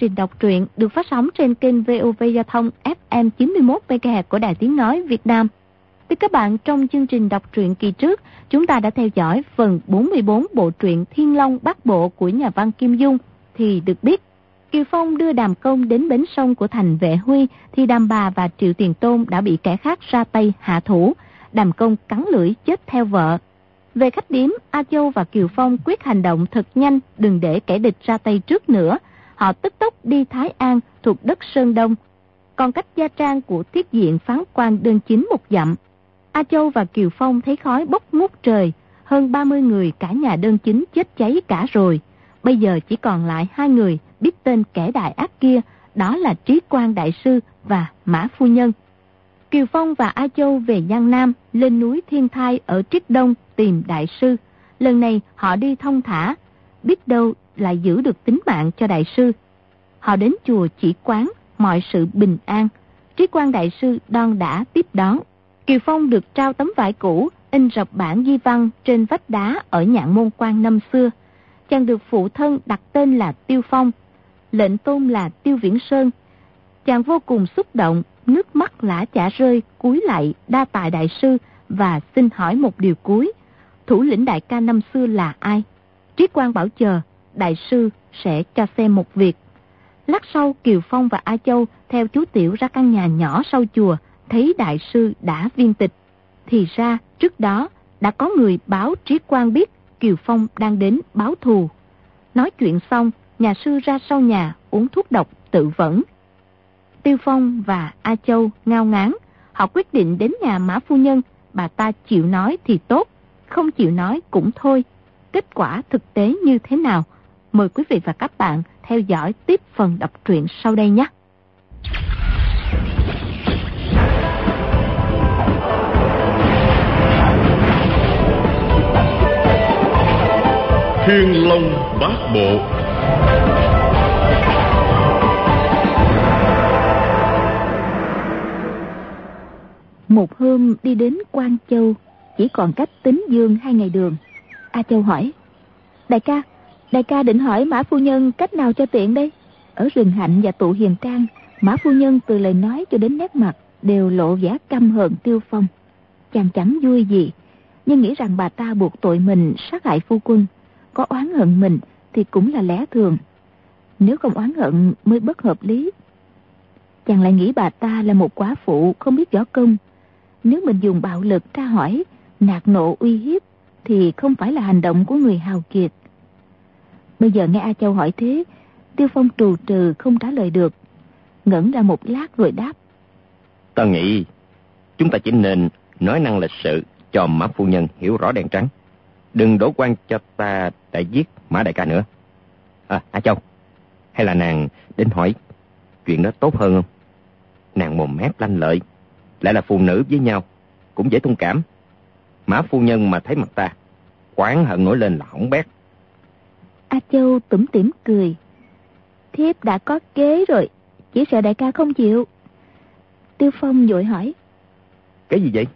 trình đọc truyện được phát sóng trên kênh VOV Giao thông FM 91 MHz của Đài Tiếng Nói Việt Nam. Thưa các bạn, trong chương trình đọc truyện kỳ trước, chúng ta đã theo dõi phần 44 bộ truyện Thiên Long Bắc Bộ của nhà văn Kim Dung, thì được biết Kiều Phong đưa đàm công đến bến sông của thành vệ Huy thì đàm bà và Triệu Tiền Tôn đã bị kẻ khác ra tay hạ thủ. Đàm công cắn lưỡi chết theo vợ. Về khách điếm, A Châu và Kiều Phong quyết hành động thật nhanh đừng để kẻ địch ra tay trước nữa. Họ tức tốc đi Thái An thuộc đất Sơn Đông. Còn cách gia trang của thiết diện phán quan đơn chính một dặm. A Châu và Kiều Phong thấy khói bốc ngút trời. Hơn 30 người cả nhà đơn chính chết cháy cả rồi. Bây giờ chỉ còn lại hai người biết tên kẻ đại ác kia, đó là Trí Quang Đại Sư và Mã Phu Nhân. Kiều Phong và A Châu về Giang Nam, lên núi Thiên Thai ở Triết Đông tìm Đại Sư. Lần này họ đi thông thả, biết đâu lại giữ được tính mạng cho Đại Sư. Họ đến chùa chỉ quán, mọi sự bình an. Trí quan Đại Sư đon đã tiếp đón. Kiều Phong được trao tấm vải cũ, in rập bản di văn trên vách đá ở nhạn môn quan năm xưa. Chàng được phụ thân đặt tên là Tiêu Phong, lệnh tôn là Tiêu Viễn Sơn. Chàng vô cùng xúc động, nước mắt lã chả rơi, cúi lại đa tài đại sư và xin hỏi một điều cuối. Thủ lĩnh đại ca năm xưa là ai? Trí quan bảo chờ, đại sư sẽ cho xem một việc. Lát sau Kiều Phong và A Châu theo chú Tiểu ra căn nhà nhỏ sau chùa, thấy đại sư đã viên tịch. Thì ra trước đó đã có người báo Trí quan biết Kiều Phong đang đến báo thù. Nói chuyện xong, nhà sư ra sau nhà uống thuốc độc tự vẫn. Tiêu Phong và A Châu ngao ngán, họ quyết định đến nhà Mã Phu Nhân, bà ta chịu nói thì tốt, không chịu nói cũng thôi. Kết quả thực tế như thế nào? Mời quý vị và các bạn theo dõi tiếp phần đọc truyện sau đây nhé. Thiên Long Bát Bộ Một hôm đi đến Quang Châu, chỉ còn cách tính dương hai ngày đường. A Châu hỏi, Đại ca, đại ca định hỏi Mã Phu Nhân cách nào cho tiện đây? Ở rừng hạnh và tụ hiền trang, Mã Phu Nhân từ lời nói cho đến nét mặt đều lộ vẻ căm hờn tiêu phong. Chàng chẳng vui gì, nhưng nghĩ rằng bà ta buộc tội mình sát hại phu quân. Có oán hận mình thì cũng là lẽ thường. Nếu không oán hận mới bất hợp lý. Chàng lại nghĩ bà ta là một quá phụ không biết võ công, nếu mình dùng bạo lực tra hỏi, nạt nộ uy hiếp, thì không phải là hành động của người hào kiệt. Bây giờ nghe A Châu hỏi thế, Tiêu Phong trù trừ không trả lời được. Ngẩn ra một lát rồi đáp. Ta nghĩ chúng ta chỉ nên nói năng lịch sự cho Mã Phu Nhân hiểu rõ đen trắng. Đừng đổ quan cho ta đã giết Mã Đại ca nữa. À, A Châu, hay là nàng đến hỏi chuyện đó tốt hơn không? Nàng mồm mép lanh lợi, lại là phụ nữ với nhau, cũng dễ thông cảm. Mã phu nhân mà thấy mặt ta, quán hận nổi lên là hỏng bét. A Châu tủm tỉm cười. Thiếp đã có kế rồi, chỉ sợ đại ca không chịu. Tiêu Phong vội hỏi. Cái gì vậy?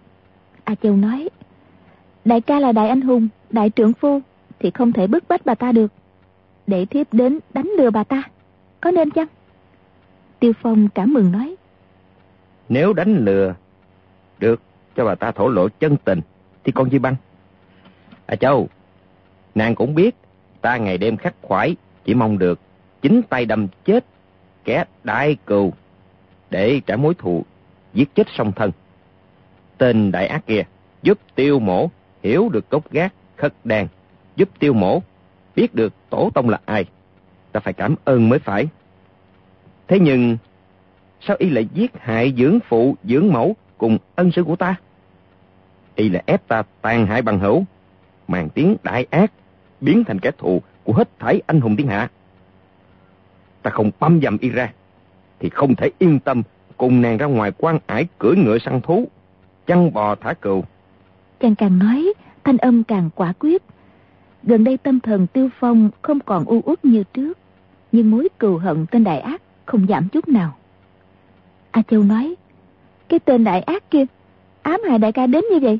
A Châu nói. Đại ca là đại anh hùng, đại trưởng phu, thì không thể bức bách bà ta được. Để thiếp đến đánh lừa bà ta, có nên chăng? Tiêu Phong cảm mừng nói. Nếu đánh lừa được cho bà ta thổ lộ chân tình thì còn gì băng. À Châu, nàng cũng biết ta ngày đêm khắc khoải chỉ mong được chính tay đâm chết kẻ đại cừu để trả mối thù giết chết song thân. Tên đại ác kia giúp tiêu mổ hiểu được gốc gác khất đàn, giúp tiêu mổ biết được tổ tông là ai. Ta phải cảm ơn mới phải. Thế nhưng sao y lại giết hại dưỡng phụ, dưỡng mẫu cùng ân sư của ta? Y là ép ta tàn hại bằng hữu, màn tiếng đại ác, biến thành kẻ thù của hết thảy anh hùng thiên hạ. Ta không băm dầm y ra, thì không thể yên tâm cùng nàng ra ngoài quan ải cưỡi ngựa săn thú, chăn bò thả cừu. Chàng càng nói, thanh âm càng quả quyết. Gần đây tâm thần tiêu phong không còn u uất như trước, nhưng mối cừu hận tên đại ác không giảm chút nào. A Châu nói, cái tên đại ác kia, ám hại đại ca đến như vậy.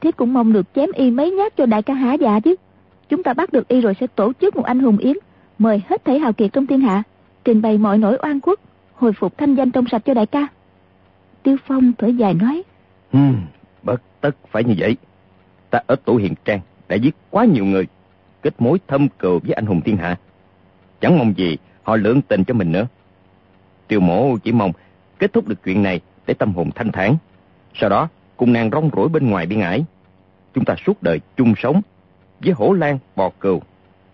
Thế cũng mong được chém y mấy nhát cho đại ca hả dạ chứ. Chúng ta bắt được y rồi sẽ tổ chức một anh hùng yến, mời hết thảy hào kiệt trong thiên hạ, trình bày mọi nỗi oan khuất, hồi phục thanh danh trong sạch cho đại ca. Tiêu Phong thở dài nói. ừ bất tất phải như vậy. Ta ở tổ hiền trang đã giết quá nhiều người, kết mối thâm cừu với anh hùng thiên hạ. Chẳng mong gì họ lượng tình cho mình nữa. Tiêu mổ chỉ mong kết thúc được chuyện này để tâm hồn thanh thản. Sau đó cùng nàng rong rỗi bên ngoài biên ải. Chúng ta suốt đời chung sống với hổ lan bò cừu.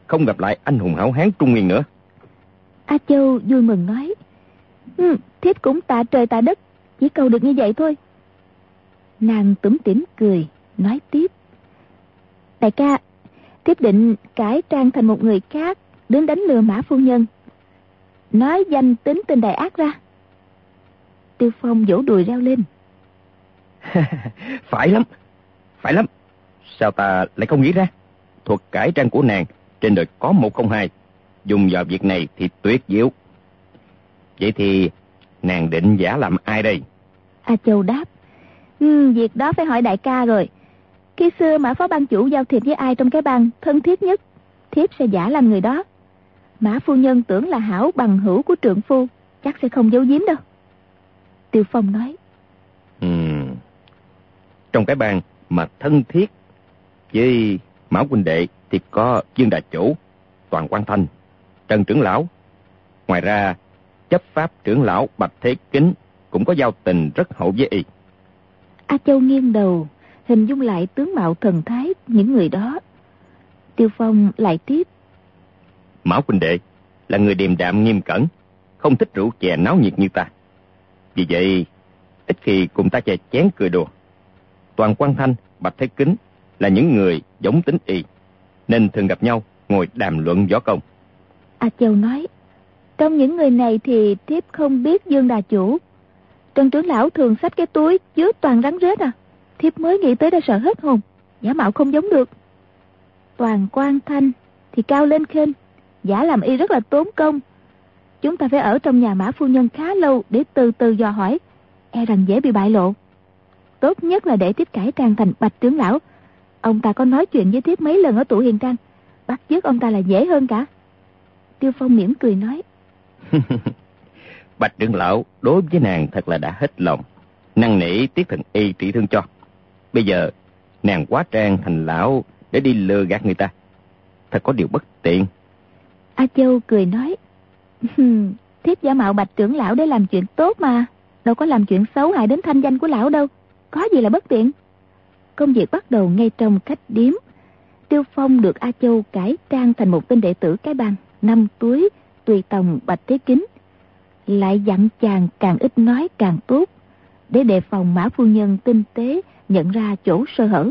Không gặp lại anh hùng hảo hán Trung Nguyên nữa. A Châu vui mừng nói. Ừ, thiếp cũng tạ trời tạ đất. Chỉ cầu được như vậy thôi. Nàng tủm tỉm cười, nói tiếp. Đại ca, thiếp định cải trang thành một người khác, đến đánh lừa mã phu nhân. Nói danh tính tên đại ác ra. Tiêu Phong vỗ đùi reo lên. phải lắm, phải lắm. Sao ta lại không nghĩ ra? Thuật cải trang của nàng trên đời có một không hai. Dùng vào việc này thì tuyệt diệu. Vậy thì nàng định giả làm ai đây? A Châu đáp. Ừ, việc đó phải hỏi đại ca rồi. Khi xưa Mã Phó Ban Chủ giao thiệp với ai trong cái bang thân thiết nhất, thiếp sẽ giả làm người đó. Mã Phu Nhân tưởng là hảo bằng hữu của trượng phu, chắc sẽ không giấu giếm đâu. Tiêu Phong nói. Ừ. Trong cái bang mà thân thiết với Mã huynh đệ thì có Dương Đại Chủ, Toàn Quan Thanh, Trần Trưởng Lão. Ngoài ra, chấp pháp trưởng lão Bạch Thế Kính cũng có giao tình rất hậu với y. A Châu nghiêng đầu, hình dung lại tướng mạo thần thái những người đó. Tiêu Phong lại tiếp. Mã huynh đệ là người điềm đạm nghiêm cẩn, không thích rượu chè náo nhiệt như ta. Vì vậy, ít khi cùng ta chè chén cười đùa. Toàn Quan Thanh, Bạch Thế Kính là những người giống tính y, nên thường gặp nhau ngồi đàm luận võ công. A Châu nói, trong những người này thì thiếp không biết Dương Đà Chủ. Trần trưởng lão thường xách cái túi chứa toàn rắn rết à. Thiếp mới nghĩ tới đã sợ hết hồn, giả mạo không giống được. Toàn quan thanh thì cao lên khênh, giả làm y rất là tốn công. Chúng ta phải ở trong nhà mã phu nhân khá lâu để từ từ dò hỏi, e rằng dễ bị bại lộ. Tốt nhất là để tiếp cải trang thành bạch trưởng lão. Ông ta có nói chuyện với tiếp mấy lần ở tủ hiền trang, bắt chước ông ta là dễ hơn cả. Tiêu Phong mỉm cười nói. Bạch trưởng lão đối với nàng thật là đã hết lòng. Năng nỉ tiết thần y trị thương cho. Bây giờ nàng quá trang thành lão để đi lừa gạt người ta. Thật có điều bất tiện. A Châu cười nói. Thiếp giả mạo bạch trưởng lão để làm chuyện tốt mà. Đâu có làm chuyện xấu hại đến thanh danh của lão đâu. Có gì là bất tiện. Công việc bắt đầu ngay trong khách điếm. Tiêu Phong được A Châu cải trang thành một tên đệ tử cái bang, năm túi, tùy tòng bạch thế kính. Lại dặn chàng càng ít nói càng tốt, để đề phòng mã phu nhân tinh tế nhận ra chỗ sơ hở.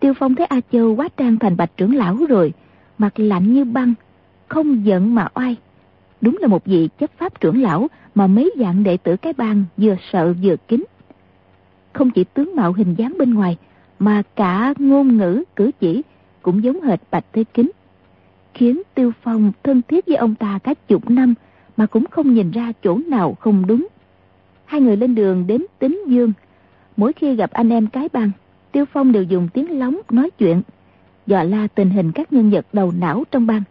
Tiêu Phong thấy A Châu quá trang thành bạch trưởng lão rồi, mặt lạnh như băng, không giận mà oai. Đúng là một vị chấp pháp trưởng lão mà mấy dạng đệ tử cái bang vừa sợ vừa kính. Không chỉ tướng mạo hình dáng bên ngoài, mà cả ngôn ngữ, cử chỉ cũng giống hệt bạch thế kính. Khiến Tiêu Phong thân thiết với ông ta cả chục năm mà cũng không nhìn ra chỗ nào không đúng. Hai người lên đường đến Tính Dương. Mỗi khi gặp anh em cái bang, Tiêu Phong đều dùng tiếng lóng nói chuyện, dò la tình hình các nhân vật đầu não trong bang,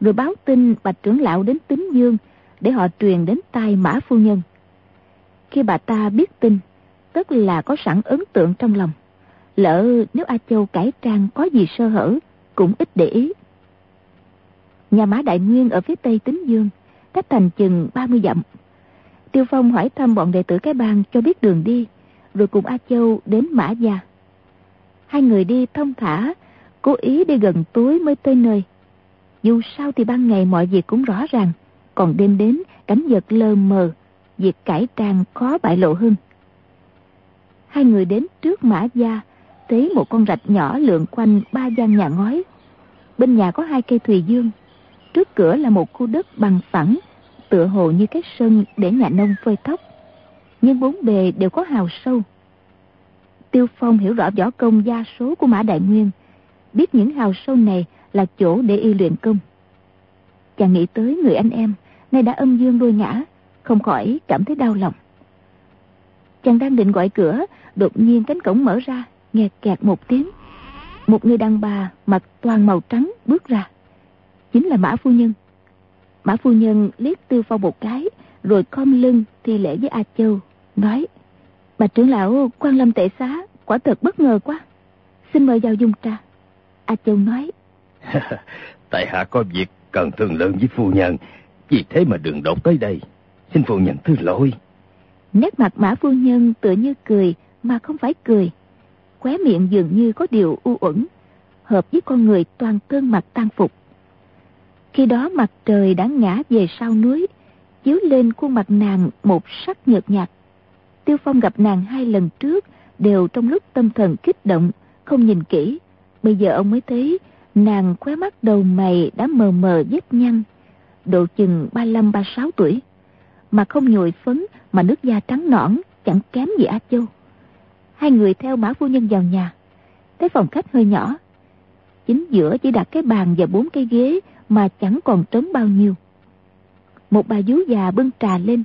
rồi báo tin bạch trưởng lão đến Tính Dương để họ truyền đến tai Mã Phu Nhân. Khi bà ta biết tin, tức là có sẵn ấn tượng trong lòng. Lỡ nếu A Châu cải trang có gì sơ hở, cũng ít để ý. Nhà Mã Đại Nguyên ở phía tây Tính Dương, cách thành chừng 30 dặm. Tiêu Phong hỏi thăm bọn đệ tử cái bang cho biết đường đi, rồi cùng A Châu đến Mã Gia. Hai người đi thông thả, cố ý đi gần tối mới tới nơi. Dù sao thì ban ngày mọi việc cũng rõ ràng, còn đêm đến cảnh vật lơ mờ, việc cải trang khó bại lộ hơn. Hai người đến trước Mã Gia, thấy một con rạch nhỏ lượn quanh ba gian nhà ngói. Bên nhà có hai cây thùy dương, trước cửa là một khu đất bằng phẳng, tựa hồ như cái sân để nhà nông phơi thóc. Nhưng bốn bề đều có hào sâu. Tiêu Phong hiểu rõ võ công gia số của Mã Đại Nguyên, biết những hào sâu này là chỗ để y luyện công. Chàng nghĩ tới người anh em, nay đã âm dương đôi ngã, không khỏi cảm thấy đau lòng. Chàng đang định gọi cửa, đột nhiên cánh cổng mở ra, nghe kẹt một tiếng. Một người đàn bà mặc toàn màu trắng bước ra. chính là Mã Phu Nhân. Mã Phu Nhân liếc Tiêu Phong một cái, rồi khom lưng thi lễ với A Châu, nói, Bà trưởng lão quan lâm tệ xá, quả thật bất ngờ quá. Xin mời vào dung trà. A Châu nói, Tại hạ có việc cần thương lượng với phu nhân, vì thế mà đường đột tới đây. Xin phu nhân thứ lỗi. Nét mặt Mã Phu Nhân tựa như cười mà không phải cười. Khóe miệng dường như có điều u uẩn, hợp với con người toàn cơn mặt tan phục. Khi đó mặt trời đã ngã về sau núi, chiếu lên khuôn mặt nàng một sắc nhợt nhạt. Tiêu Phong gặp nàng hai lần trước đều trong lúc tâm thần kích động, không nhìn kỹ. Bây giờ ông mới thấy nàng khóe mắt đầu mày đã mờ mờ vết nhăn, độ chừng 35-36 tuổi. Mà không nhồi phấn mà nước da trắng nõn, chẳng kém gì Á Châu. Hai người theo mã phu nhân vào nhà. thấy phòng khách hơi nhỏ. Chính giữa chỉ đặt cái bàn và bốn cái ghế mà chẳng còn trống bao nhiêu. Một bà vú già bưng trà lên.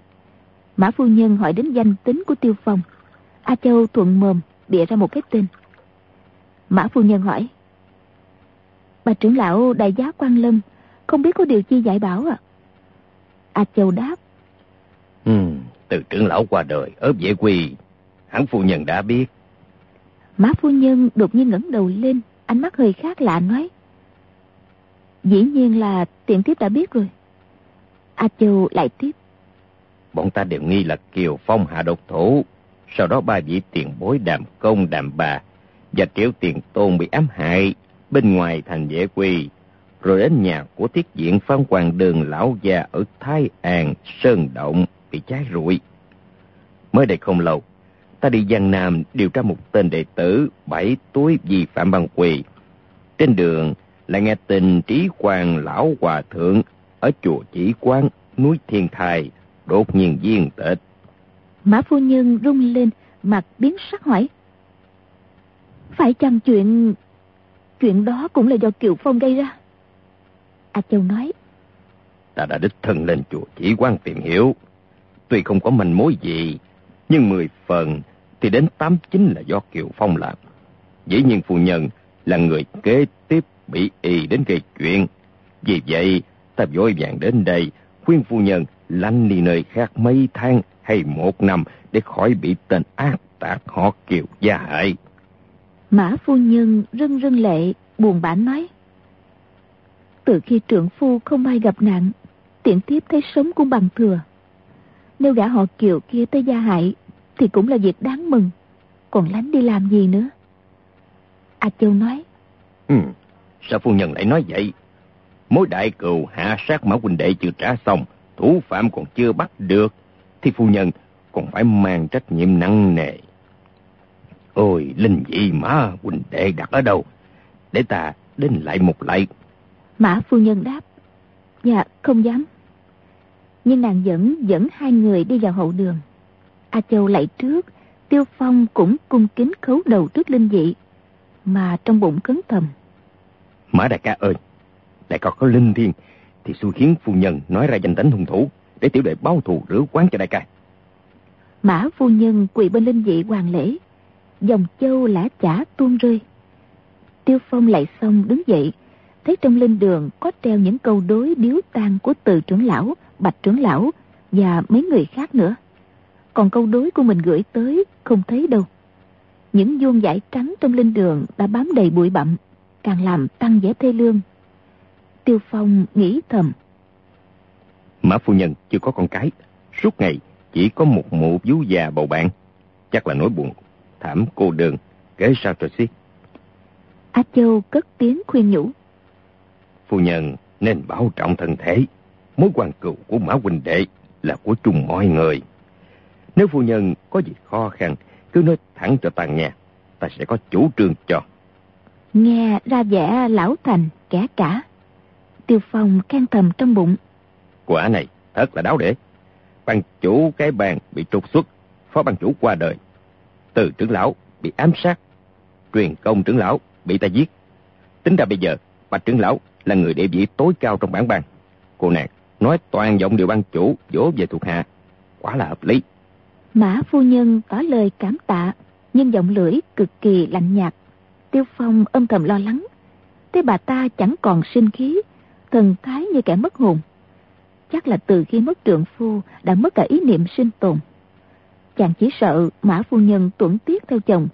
Mã phu nhân hỏi đến danh tính của Tiêu Phong. A Châu thuận mồm bịa ra một cái tên. Mã phu nhân hỏi. Bà trưởng lão đại giá quan lâm, không biết có điều chi dạy bảo à? A Châu đáp. Ừ, từ trưởng lão qua đời ở vệ quỳ, hẳn phu nhân đã biết. Mã phu nhân đột nhiên ngẩng đầu lên, ánh mắt hơi khác lạ nói. Dĩ nhiên là tiện tiếp đã biết rồi. A Châu lại tiếp. Bọn ta đều nghi là Kiều Phong hạ độc thủ. Sau đó ba vị tiền bối đàm công đàm bà và triệu tiền tôn bị ám hại bên ngoài thành vệ quỳ. Rồi đến nhà của thiết diện phan hoàng đường lão già ở Thái An, Sơn Động bị cháy rụi. Mới đây không lâu, ta đi Giang Nam điều tra một tên đệ tử bảy túi vi phạm băng quỳ. Trên đường lại nghe tin trí quan lão hòa thượng ở chùa chỉ quán núi Thiên Thai đột nhiên viên tịch. Mã phu nhân rung lên, mặt biến sắc hỏi. Phải chăng chuyện... Chuyện đó cũng là do Kiều Phong gây ra? A Châu nói. Ta đã đích thân lên chùa chỉ quan tìm hiểu. Tuy không có manh mối gì, nhưng mười phần thì đến tám chín là do Kiều Phong làm. Dĩ nhiên phu nhân là người kế tiếp bị y đến gây chuyện. Vì vậy, ta vội vàng đến đây, khuyên phu nhân lánh đi nơi khác mấy tháng hay một năm để khỏi bị tên ác tạc họ Kiều gia hại. Mã phu nhân rưng rưng lệ, buồn bã nói. Từ khi trưởng phu không ai gặp nạn, tiện tiếp thấy sống cũng bằng thừa. Nếu gã họ Kiều kia tới gia hại, thì cũng là việc đáng mừng. Còn lánh đi làm gì nữa? A Châu nói. Ừ, sao phu nhân lại nói vậy? Mối đại cừu hạ sát mã huynh đệ chưa trả xong, thủ phạm còn chưa bắt được, thì phu nhân còn phải mang trách nhiệm nặng nề. Ôi, linh dị mã huynh đệ đặt ở đâu? Để ta đến lại một lại. Mã phu nhân đáp. Dạ, không dám. Nhưng nàng vẫn dẫn hai người đi vào hậu đường. A Châu lại trước, Tiêu Phong cũng cung kính khấu đầu trước linh dị, mà trong bụng cấn thầm. Mã đại ca ơi, đại ca có linh thiên, thì xui khiến phu nhân nói ra danh tính hung thủ, để tiểu đệ báo thù rửa quán cho đại ca. Mã phu nhân quỳ bên linh dị hoàng lễ, dòng châu lã chả tuôn rơi. Tiêu Phong lại xong đứng dậy, thấy trong linh đường có treo những câu đối điếu tang của từ trưởng lão, bạch trưởng lão và mấy người khác nữa. Còn câu đối của mình gửi tới không thấy đâu. Những vuông giải trắng trong linh đường đã bám đầy bụi bặm, càng làm tăng vẻ thê lương. Tiêu Phong nghĩ thầm. Mã phu nhân chưa có con cái, suốt ngày chỉ có một mụ vú già bầu bạn. Chắc là nỗi buồn, thảm cô đơn, kể sao rồi xiết. A Châu cất tiếng khuyên nhủ. Phu nhân nên bảo trọng thân thể. Mối quan cựu của Mã huynh đệ là của chung mọi người. Nếu phu nhân có gì khó khăn, cứ nói thẳng cho ta nghe. Ta sẽ có chủ trương cho. Nghe ra vẻ lão thành, kẻ cả. Tiêu Phong khen thầm trong bụng. Quả này thật là đáo để. Ban chủ cái bàn bị trục xuất, phó ban chủ qua đời. Từ trưởng lão bị ám sát, truyền công trưởng lão bị ta giết. Tính ra bây giờ, bạch trưởng lão là người địa vị tối cao trong bản ban. Cô nàng nói toàn giọng điều ban chủ dỗ về thuộc hạ. Quá là hợp lý. Mã phu nhân tỏ lời cảm tạ, nhưng giọng lưỡi cực kỳ lạnh nhạt. Tiêu Phong âm thầm lo lắng. Thế bà ta chẳng còn sinh khí, thần thái như kẻ mất hồn. Chắc là từ khi mất trượng phu đã mất cả ý niệm sinh tồn. Chàng chỉ sợ mã phu nhân tuẫn tiếc theo chồng.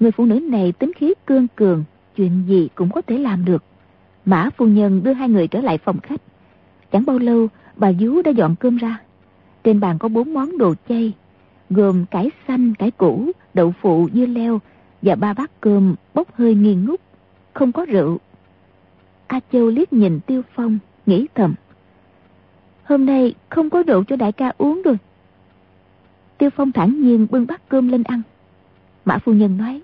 Người phụ nữ này tính khí cương cường, chuyện gì cũng có thể làm được. Mã phu nhân đưa hai người trở lại phòng khách. Chẳng bao lâu, bà vú đã dọn cơm ra. Trên bàn có bốn món đồ chay, gồm cải xanh, cải củ, đậu phụ, dưa leo và ba bát cơm bốc hơi nghi ngút, không có rượu. A Châu liếc nhìn Tiêu Phong, nghĩ thầm. Hôm nay không có rượu cho đại ca uống rồi. Tiêu Phong thản nhiên bưng bát cơm lên ăn. Mã phu nhân nói.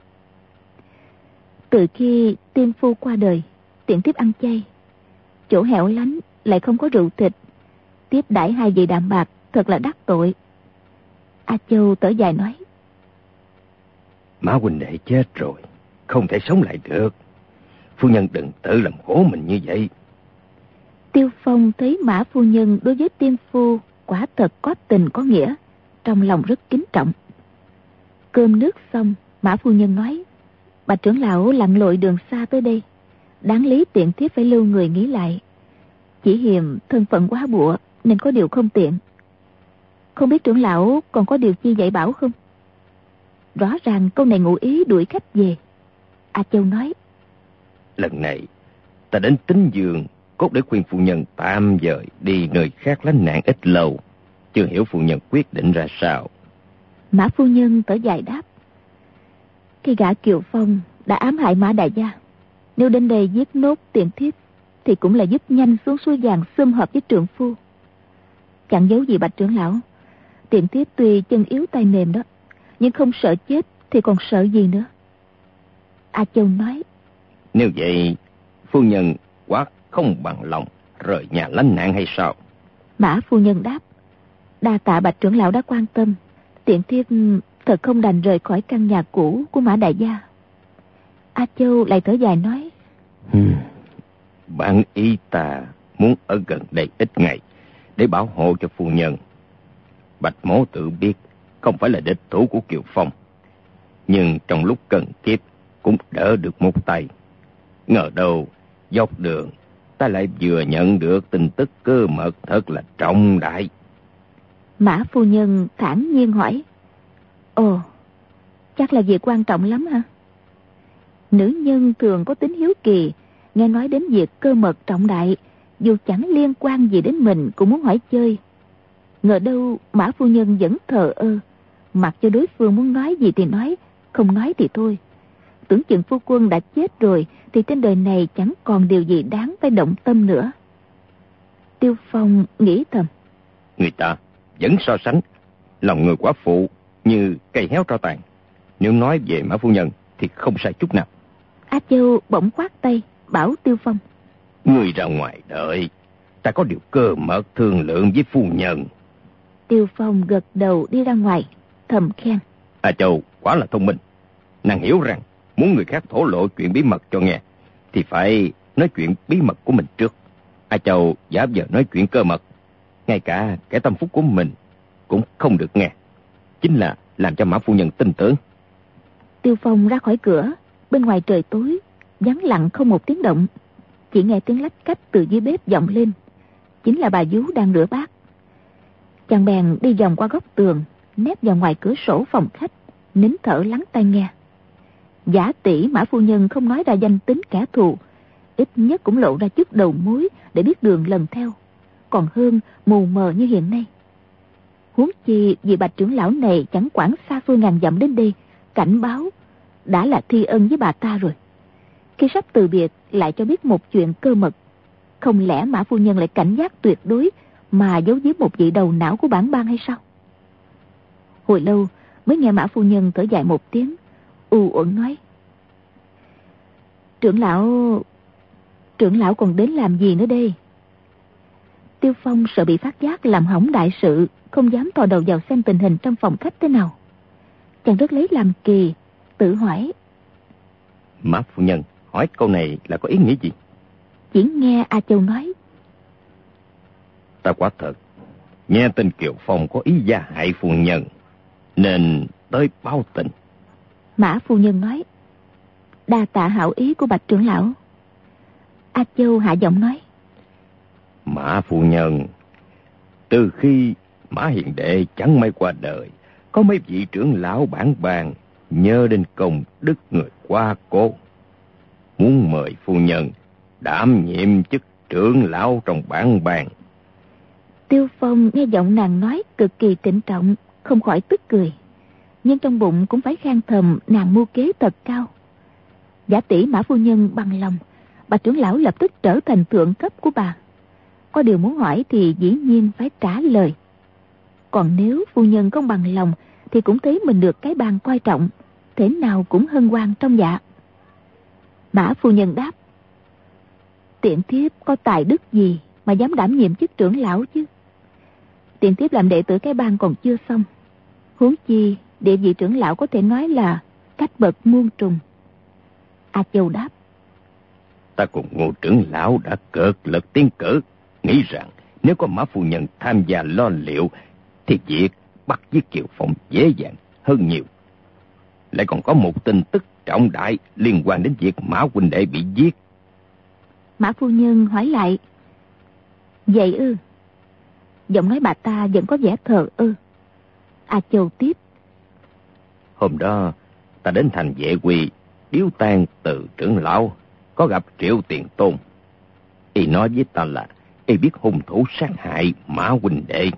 Từ khi tiên phu qua đời, tiện tiếp ăn chay. Chỗ hẻo lánh lại không có rượu thịt. Tiếp đãi hai vị đạm bạc thật là đắc tội. A Châu tở dài nói. Mã huynh đệ chết rồi, không thể sống lại được. Phu nhân đừng tự làm khổ mình như vậy. Tiêu Phong thấy Mã Phu Nhân đối với tiên phu quả thật có tình có nghĩa, trong lòng rất kính trọng. Cơm nước xong, Mã Phu Nhân nói, bà trưởng lão lặn lội đường xa tới đây, đáng lý tiện thiết phải lưu người nghĩ lại. Chỉ hiềm thân phận quá bụa nên có điều không tiện. Không biết trưởng lão còn có điều chi dạy bảo không? Rõ ràng câu này ngụ ý đuổi khách về. A Châu nói. Lần này, ta đến tính giường, cốt để khuyên phu nhân tạm dời đi nơi khác lánh nạn ít lâu. Chưa hiểu phu nhân quyết định ra sao. Mã phu nhân tỏ dài đáp. Khi gã Kiều Phong đã ám hại Mã Đại Gia, nếu đến đây giết nốt tiền thiết, thì cũng là giúp nhanh xuống suối vàng xâm hợp với trượng phu. Chẳng giấu gì bạch trưởng lão, tiền thiết tuy chân yếu tay mềm đó, nhưng không sợ chết thì còn sợ gì nữa. A Châu nói. Nếu vậy, phu nhân quá không bằng lòng rời nhà lánh nạn hay sao? Mã phu nhân đáp. Đa tạ bạch trưởng lão đã quan tâm. Tiện thiết thật không đành rời khỏi căn nhà cũ của Mã Đại Gia. A Châu lại thở dài nói. Hmm. Bạn ý ta muốn ở gần đây ít ngày để bảo hộ cho phu nhân. Bạch mố tự biết không phải là địch thủ của Kiều Phong. Nhưng trong lúc cần kiếp cũng đỡ được một tay. Ngờ đâu, dọc đường, ta lại vừa nhận được tin tức cơ mật thật là trọng đại. Mã phu nhân thản nhiên hỏi. Ồ, chắc là việc quan trọng lắm hả? Nữ nhân thường có tính hiếu kỳ, nghe nói đến việc cơ mật trọng đại, dù chẳng liên quan gì đến mình cũng muốn hỏi chơi. Ngờ đâu Mã Phu Nhân vẫn thờ ơ, mặc cho đối phương muốn nói gì thì nói, không nói thì thôi. Tưởng chừng phu quân đã chết rồi thì trên đời này chẳng còn điều gì đáng phải động tâm nữa. Tiêu Phong nghĩ thầm. Người ta vẫn so sánh lòng người quá phụ như cây héo tro tàn. Nếu nói về Mã Phu Nhân thì không sai chút nào. A Châu bỗng khoát tay, bảo Tiêu Phong. Người ra ngoài đợi, ta có điều cơ mật thương lượng với phu nhân. Tiêu Phong gật đầu đi ra ngoài, thầm khen. A Châu quả là thông minh. Nàng hiểu rằng muốn người khác thổ lộ chuyện bí mật cho nghe, thì phải nói chuyện bí mật của mình trước. A Châu giả vờ nói chuyện cơ mật, ngay cả kẻ tâm phúc của mình cũng không được nghe. Chính là làm cho Mã Phu Nhân tin tưởng. Tiêu Phong ra khỏi cửa, bên ngoài trời tối, vắng lặng không một tiếng động. Chỉ nghe tiếng lách cách từ dưới bếp vọng lên. Chính là bà vú đang rửa bát. Chàng bèn đi vòng qua góc tường, nép vào ngoài cửa sổ phòng khách, nín thở lắng tai nghe. Giả tỷ Mã Phu Nhân không nói ra danh tính kẻ thù, ít nhất cũng lộ ra chút đầu mối để biết đường lần theo, còn hơn mù mờ như hiện nay. Huống chi vì bạch trưởng lão này chẳng quản xa phương ngàn dặm đến đây, cảnh báo, đã là thi ân với bà ta rồi. Khi sắp từ biệt lại cho biết một chuyện cơ mật, không lẽ Mã Phu Nhân lại cảnh giác tuyệt đối mà giấu giếm một vị đầu não của bản bang hay sao? Hồi lâu mới nghe Mã Phu Nhân thở dài một tiếng, u uẩn nói. Trưởng lão... Trưởng lão còn đến làm gì nữa đây? Tiêu Phong sợ bị phát giác làm hỏng đại sự, không dám thò đầu vào xem tình hình trong phòng khách thế nào. Chàng rất lấy làm kỳ, tự hỏi. Mã Phu Nhân hỏi câu này là có ý nghĩa gì? Chỉ nghe A Châu nói. Ta quá thật, nghe tin Kiều Phong có ý gia hại phu nhân, nên tới báo tình. Mã phu nhân nói. Đa tạ hảo ý của bạch trưởng lão. A Châu hạ giọng nói. Mã phu nhân, từ khi Mã Hiền Đệ chẳng may qua đời, có mấy vị trưởng lão bản bàn nhớ đến công đức người qua cố. Muốn mời phu nhân đảm nhiệm chức trưởng lão trong bản bàn. Tiêu Phong nghe giọng nàng nói cực kỳ trịnh trọng, không khỏi tức cười. Nhưng trong bụng cũng phải khen thầm nàng mưu kế thật cao. Giả tỷ mã phu nhân bằng lòng, bà trưởng lão lập tức trở thành thượng cấp của bà. Có điều muốn hỏi thì dĩ nhiên phải trả lời. Còn nếu phu nhân không bằng lòng thì cũng thấy mình được cái bàn coi trọng, thế nào cũng hân hoan trong dạ. Mã phu nhân đáp. Tiện thiếp có tài đức gì mà dám đảm nhiệm chức trưởng lão chứ? Tiện thiếp làm đệ tử cái bang còn chưa xong. Huống chi, địa vị trưởng lão có thể nói là cách bậc muôn trùng. A Châu đáp. Ta cùng ngô trưởng lão đã cợt lực tiến cử, nghĩ rằng nếu có mã phu nhân tham gia lo liệu, thì việc bắt giết Kiều Phong dễ dàng hơn nhiều. Lại còn có một tin tức trọng đại liên quan đến việc Mã huynh đệ bị giết. Mã phu nhân hỏi lại. Vậy ư? Giọng nói bà ta vẫn có vẻ thờ ư. A Châu tiếp. Hôm đó, ta đến thành vệ quỳ, điếu tang từ trưởng lão, có gặp triệu tiền tôn. Y nói với ta là, y biết hung thủ sát hại Mã huynh đệ.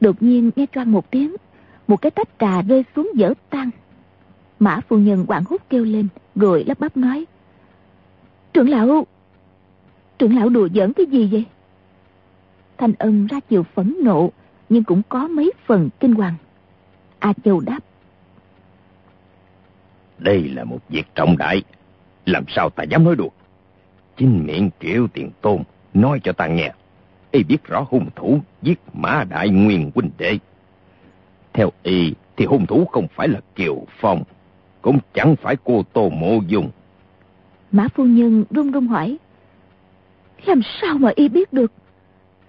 Đột nhiên nghe choang một tiếng, một cái tách trà rơi xuống dở tan. Mã phu nhân quảng hút kêu lên, rồi lắp bắp nói. Trưởng lão, trưởng lão đùa giỡn cái gì vậy? Thanh ân ra chiều phẫn nộ, nhưng cũng có mấy phần kinh hoàng. A Châu đáp. Đây là một việc trọng đại, làm sao ta dám nói được? Chính miệng triệu tiền tôn, nói cho ta nghe y biết rõ hung thủ giết Mã Đại Nguyên huynh đệ. Theo y thì hung thủ không phải là Kiều Phong, cũng chẳng phải cô Tô Mộ Dung. Mã phu nhân run run hỏi, làm sao mà y biết được?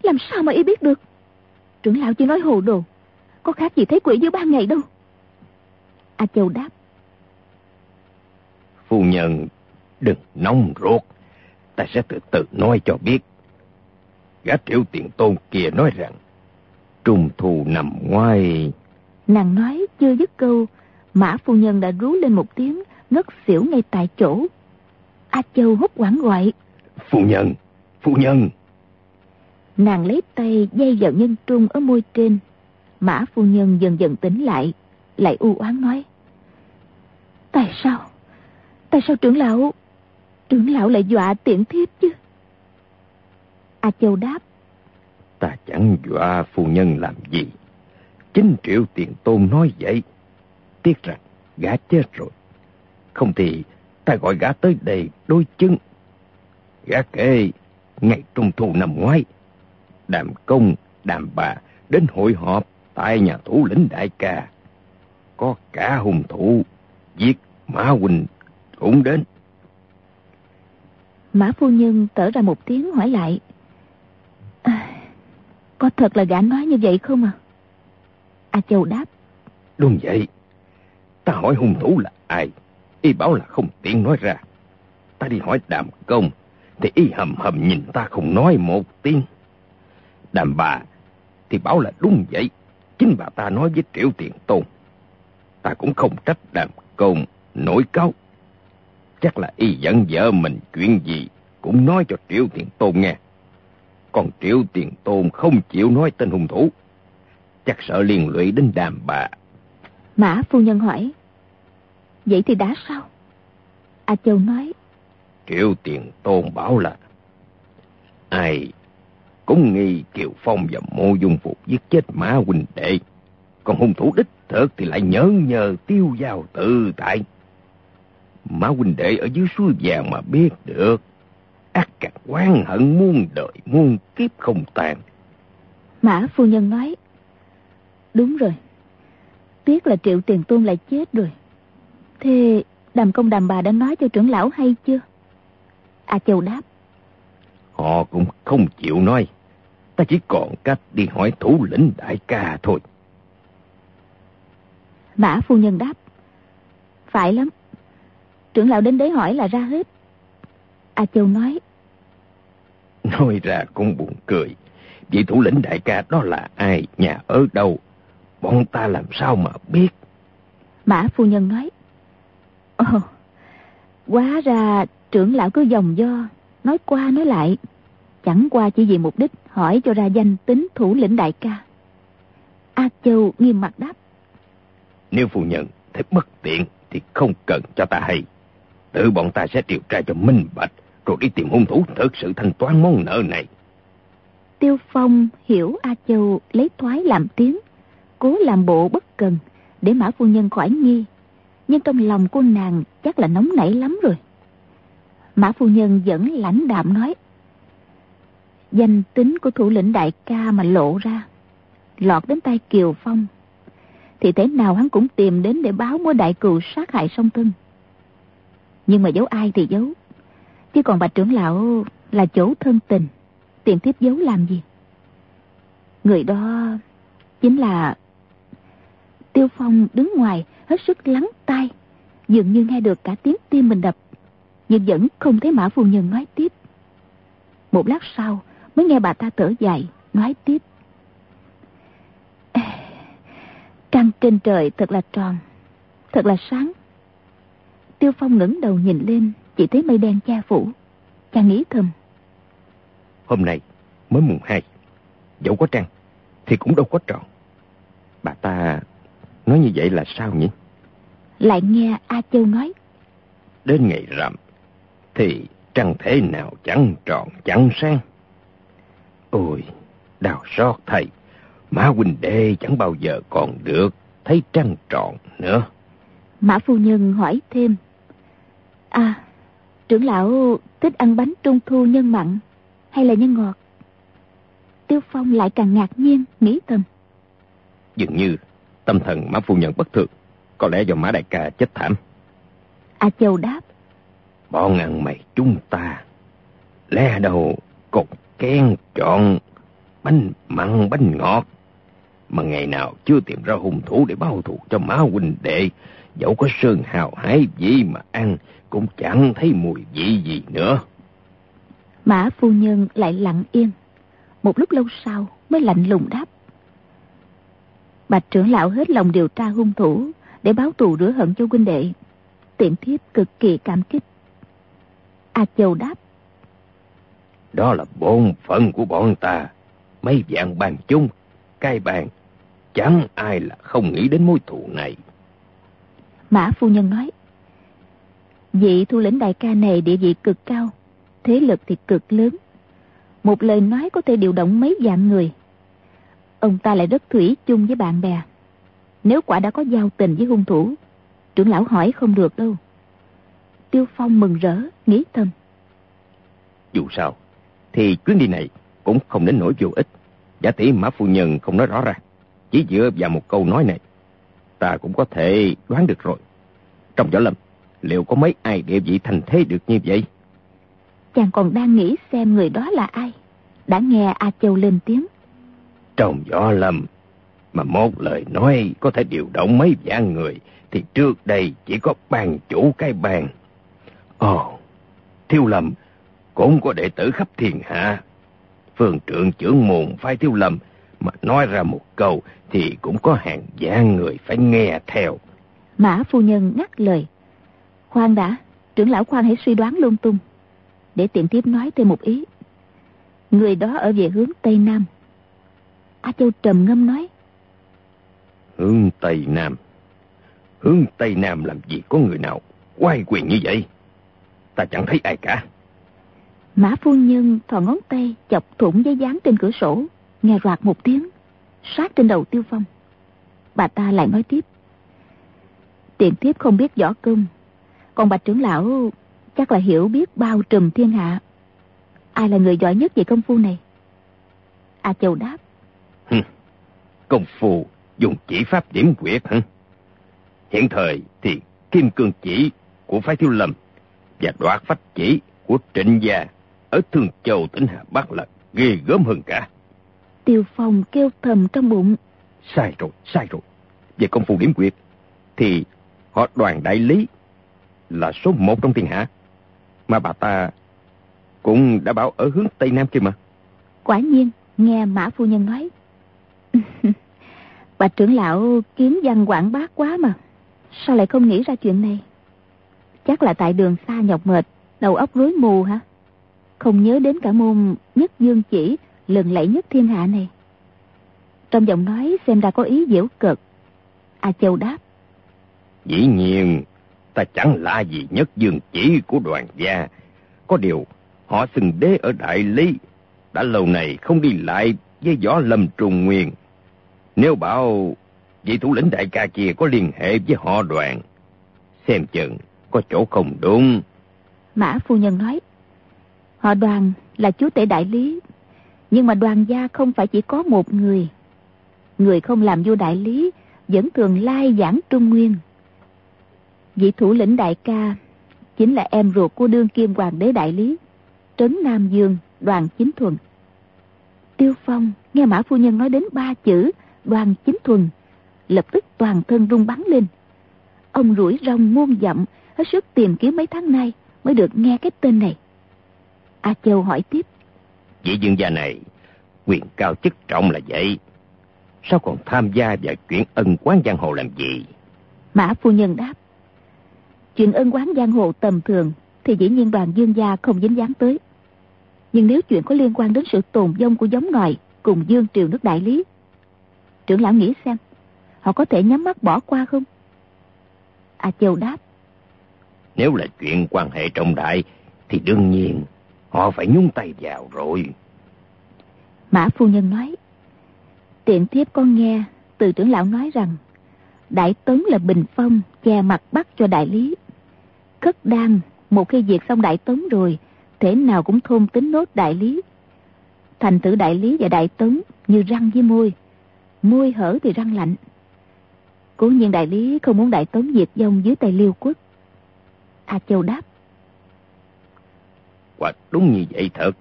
Làm sao mà y biết được? Trưởng lão chỉ nói hồ đồ, có khác gì thấy quỷ dưới ban ngày đâu. A Châu đáp. Phu nhân, đừng nóng ruột, ta sẽ từ từ nói cho biết gã triệu tiền tôn kia nói rằng trung thu nằm ngoài nàng nói chưa dứt câu mã phu nhân đã rú lên một tiếng ngất xỉu ngay tại chỗ a châu hốt quảng gọi phu nhân phu nhân nàng lấy tay dây vào nhân trung ở môi trên mã phu nhân dần dần tỉnh lại lại u oán nói tại sao tại sao trưởng lão trưởng lão lại dọa tiện thiếp chứ A Châu đáp. Ta chẳng dọa phu nhân làm gì. Chính triệu tiền tôn nói vậy. Tiếc rằng gã chết rồi. Không thì ta gọi gã tới đây đôi chân. Gã kể ngày trung thu năm ngoái. Đàm công, đàm bà đến hội họp tại nhà thủ lĩnh đại ca. Có cả hung thủ giết Mã Huynh cũng đến. Mã phu nhân tở ra một tiếng hỏi lại. À, có thật là gã nói như vậy không à? A Châu đáp. Đúng vậy. Ta hỏi hung thủ là ai? Y bảo là không tiện nói ra. Ta đi hỏi đàm công. Thì y hầm hầm nhìn ta không nói một tiếng. Đàm bà thì bảo là đúng vậy. Chính bà ta nói với triệu tiền tôn. Ta cũng không trách đàm công nổi cáo. Chắc là y giận vợ mình chuyện gì cũng nói cho triệu tiền tôn nghe. Còn triệu tiền tôn không chịu nói tên hung thủ. Chắc sợ liên lụy đến đàm bà. Mã phu nhân hỏi. Vậy thì đã sao? A Châu nói. Triệu tiền tôn bảo là. Ai cũng nghi Kiều Phong và Mô Dung Phục giết chết Mã huynh đệ. Còn hung thủ đích thực thì lại nhớ nhờ tiêu giao tự tại. Mã huynh đệ ở dưới suối vàng mà biết được ác càng oán hận muôn đời muôn kiếp không tàn. Mã phu nhân nói, đúng rồi, tiếc là triệu tiền tôn lại chết rồi. Thế đàm công đàm bà đã nói cho trưởng lão hay chưa? A Châu đáp. Họ cũng không chịu nói. Ta chỉ còn cách đi hỏi thủ lĩnh đại ca thôi. Mã phu nhân đáp. Phải lắm. Trưởng lão đến đấy hỏi là ra hết. A Châu nói. Nói ra cũng buồn cười. Vị thủ lĩnh đại ca đó là ai, nhà ở đâu? Bọn ta làm sao mà biết? Mã phu nhân nói. Ồ, quá ra trưởng lão cứ dòng do, nói qua nói lại. Chẳng qua chỉ vì mục đích hỏi cho ra danh tính thủ lĩnh đại ca. A Châu nghiêm mặt đáp. Nếu phu nhân thấy bất tiện thì không cần cho ta hay. Tự bọn ta sẽ điều tra cho minh bạch, rồi đi tìm hung thủ thực sự thanh toán món nợ này. Tiêu Phong hiểu A Châu lấy thoái làm tiếng, cố làm bộ bất cần để Mã Phu Nhân khỏi nghi. Nhưng trong lòng của nàng chắc là nóng nảy lắm rồi. Mã Phu Nhân vẫn lãnh đạm nói. Danh tính của thủ lĩnh đại ca mà lộ ra, lọt đến tay Kiều Phong, thì thế nào hắn cũng tìm đến để báo mối đại cừu sát hại song thân. Nhưng mà giấu ai thì giấu, chứ còn bà trưởng lão là chỗ thân tình, tìm tiếp giấu làm gì? Người đó chính là Tiêu Phong đứng ngoài hết sức lắng tai, dường như nghe được cả tiếng tim mình đập, nhưng vẫn không thấy Mã Phu Nhân nói tiếp. Một lát sau mới nghe bà ta thở dài, nói tiếp. Trăng trên trời thật là tròn, thật là sáng. Tiêu Phong ngẩng đầu nhìn lên, chỉ thấy mây đen che phủ. Chàng nghĩ thầm. Hôm nay mới mùng hai, dẫu có trăng thì cũng đâu có tròn. Bà ta nói như vậy là sao nhỉ? Lại nghe A Châu nói. Đến ngày rằm thì trăng thế nào chẳng tròn chẳng sang. Ôi, đau xót thầy. Mã huynh đệ chẳng bao giờ còn được thấy trăng tròn nữa. Mã phu nhân hỏi thêm. À, trưởng lão thích ăn bánh trung thu nhân mặn hay là nhân ngọt? Tiêu Phong lại càng ngạc nhiên, nghĩ thầm. Dường như tâm thần Mã phu nhân bất thường, có lẽ do Mã đại ca chết thảm. A Châu đáp. Bọn ăn mày chúng ta, lẽ đâu cột kén chọn bánh mặn bánh ngọt mà ngày nào chưa tìm ra hung thủ để báo thù cho má huynh đệ, dẫu có sơn hào hái gì mà ăn, cũng chẳng thấy mùi vị gì nữa. Mã phu nhân lại lặng yên, một lúc lâu sau mới lạnh lùng đáp. Bạch trưởng lão hết lòng điều tra hung thủ để báo thù rửa hận cho huynh đệ. Tiện thiếp cực kỳ cảm kích. A Châu đáp. Đó là bổn phận của bọn ta. Mấy dạng bàn chung, cai bàn Chẳng ai là không nghĩ đến mối thù này. Mã phu nhân nói. Vị thu lĩnh đại ca này địa vị cực cao, thế lực thì cực lớn. Một lời nói có thể điều động mấy vạn người. Ông ta lại rất thủy chung với bạn bè. Nếu quả đã có giao tình với hung thủ, trưởng lão hỏi không được đâu. Tiêu Phong mừng rỡ, nghĩ thầm. Dù sao, thì chuyến đi này cũng không đến nỗi vô ích. Giả tỷ Mã Phu Nhân không nói rõ ràng. Chỉ dựa vào một câu nói này, ta cũng có thể đoán được rồi. Trong võ lâm, liệu có mấy ai địa vị thành thế được như vậy? Chàng còn đang nghĩ xem người đó là ai. Đã nghe A Châu lên tiếng. Trong võ lâm, mà một lời nói có thể điều động mấy vạn người, thì trước đây chỉ có bàn chủ cái bàn. Ồ, Thiêu Lâm cũng có đệ tử khắp thiên hạ. Phương trưởng trưởng môn phái Thiêu Lâm mà nói ra một câu thì cũng có hàng vạn người phải nghe theo. Mã phu nhân ngắt lời. Khoan đã, trưởng lão khoan hãy suy đoán lung tung. Để tiện tiếp nói thêm một ý. Người đó ở về hướng Tây Nam. A Châu trầm ngâm nói. Hướng Tây Nam. Hướng Tây Nam làm gì có người nào quay quyền như vậy? Ta chẳng thấy ai cả. Mã phu nhân thò ngón tay chọc thủng giấy dán trên cửa sổ, nghe roạt một tiếng sát trên đầu tiêu phong bà ta lại nói tiếp tiền thiếp không biết võ công còn bạch trưởng lão chắc là hiểu biết bao trùm thiên hạ ai là người giỏi nhất về công phu này a châu đáp công phu dùng chỉ pháp điểm quyệt hả hiện thời thì kim cương chỉ của phái thiếu lâm và đoạt phách chỉ của trịnh gia ở thương châu tỉnh hà bắc là ghê gớm hơn cả Tiêu Phong kêu thầm trong bụng. Sai rồi, sai rồi. Về công phu điểm quyệt, thì họ đoàn đại lý là số một trong thiên hạ. Mà bà ta cũng đã bảo ở hướng Tây Nam kia mà. Quả nhiên, nghe Mã Phu Nhân nói. Bà trưởng lão kiếm văn quảng bác quá mà. Sao lại không nghĩ ra chuyện này? Chắc là tại đường xa nhọc mệt, đầu óc rối mù hả? Không nhớ đến cả môn nhất dương chỉ, lừng lẫy nhất thiên hạ này. Trong giọng nói xem ra có ý diễu cợt. A Châu đáp. Dĩ nhiên, ta chẳng lạ gì nhất dương chỉ của đoàn gia. Có điều, họ xưng đế ở Đại Lý, đã lâu này không đi lại với võ lâm trùng nguyên. Nếu bảo vị thủ lĩnh đại ca kia có liên hệ với họ đoàn, xem chừng có chỗ không đúng. Mã phu nhân nói, họ đoàn là chúa tể đại lý, nhưng mà đoàn gia không phải chỉ có một người. Người không làm vua đại lý vẫn thường lai giảng trung nguyên. Vị thủ lĩnh đại ca chính là em ruột của đương kim hoàng đế đại lý, Trấn Nam Dương, đoàn chính thuần. Tiêu Phong nghe Mã Phu Nhân nói đến ba chữ đoàn chính thuần, lập tức toàn thân rung bắn lên. Ông rủi rong muôn dặm, hết sức tìm kiếm mấy tháng nay mới được nghe cái tên này. A Châu hỏi tiếp. Vị dương gia này, quyền cao chức trọng là vậy. Sao còn tham gia vào chuyện ân quán giang hồ làm gì? Mã phu nhân đáp. Chuyện ân quán giang hồ tầm thường thì dĩ nhiên đoàn dương gia không dính dáng tới. Nhưng nếu chuyện có liên quan đến sự tồn vong của giống ngòi cùng dương triều nước đại lý, trưởng lão nghĩ xem, họ có thể nhắm mắt bỏ qua không? A Châu đáp. Nếu là chuyện quan hệ trọng đại, thì đương nhiên họ phải nhúng tay vào rồi. Mã phu nhân nói, tiện thiếp con nghe từ trưởng lão nói rằng, Đại Tấn là bình phong che mặt bắt cho đại lý. Cất đan, một khi diệt xong đại tấn rồi, thế nào cũng thôn tính nốt đại lý. Thành tử đại lý và đại tấn như răng với môi, môi hở thì răng lạnh. Cố nhiên đại lý không muốn đại tấn diệt vong dưới tay liêu quốc. A Châu đáp. Quả đúng như vậy thật.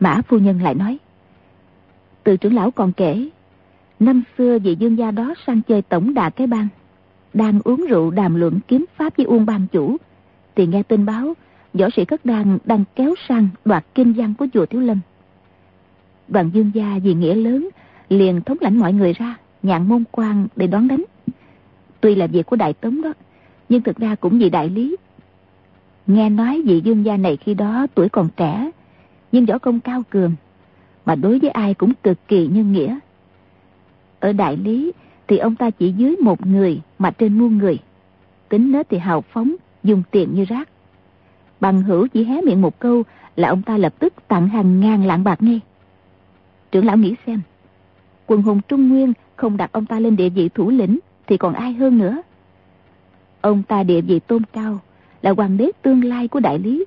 Mã phu nhân lại nói. Từ trưởng lão còn kể, năm xưa vị dương gia đó sang chơi tổng đà cái bang. Đang uống rượu đàm luận kiếm pháp với Uông ban chủ. Thì nghe tin báo, võ sĩ cất đàn đang kéo sang đoạt kinh văn của chùa Thiếu Lâm. Đoàn dương gia vì nghĩa lớn, liền thống lãnh mọi người ra, nhạn môn quan để đón đánh. Tuy là việc của đại tống đó, nhưng thực ra cũng vì đại lý. Nghe nói vị dương gia này khi đó tuổi còn trẻ, nhưng võ công cao cường, mà đối với ai cũng cực kỳ nhân nghĩa. Ở đại lý thì ông ta chỉ dưới một người mà trên muôn người. Tính nết thì hào phóng, dùng tiền như rác. Bằng hữu chỉ hé miệng một câu là ông ta lập tức tặng hàng ngàn lạng bạc ngay. Trưởng lão nghĩ xem, quần hùng Trung Nguyên không đặt ông ta lên địa vị thủ lĩnh thì còn ai hơn nữa. Ông ta địa vị tôn cao, là hoàng đế tương lai của đại lý.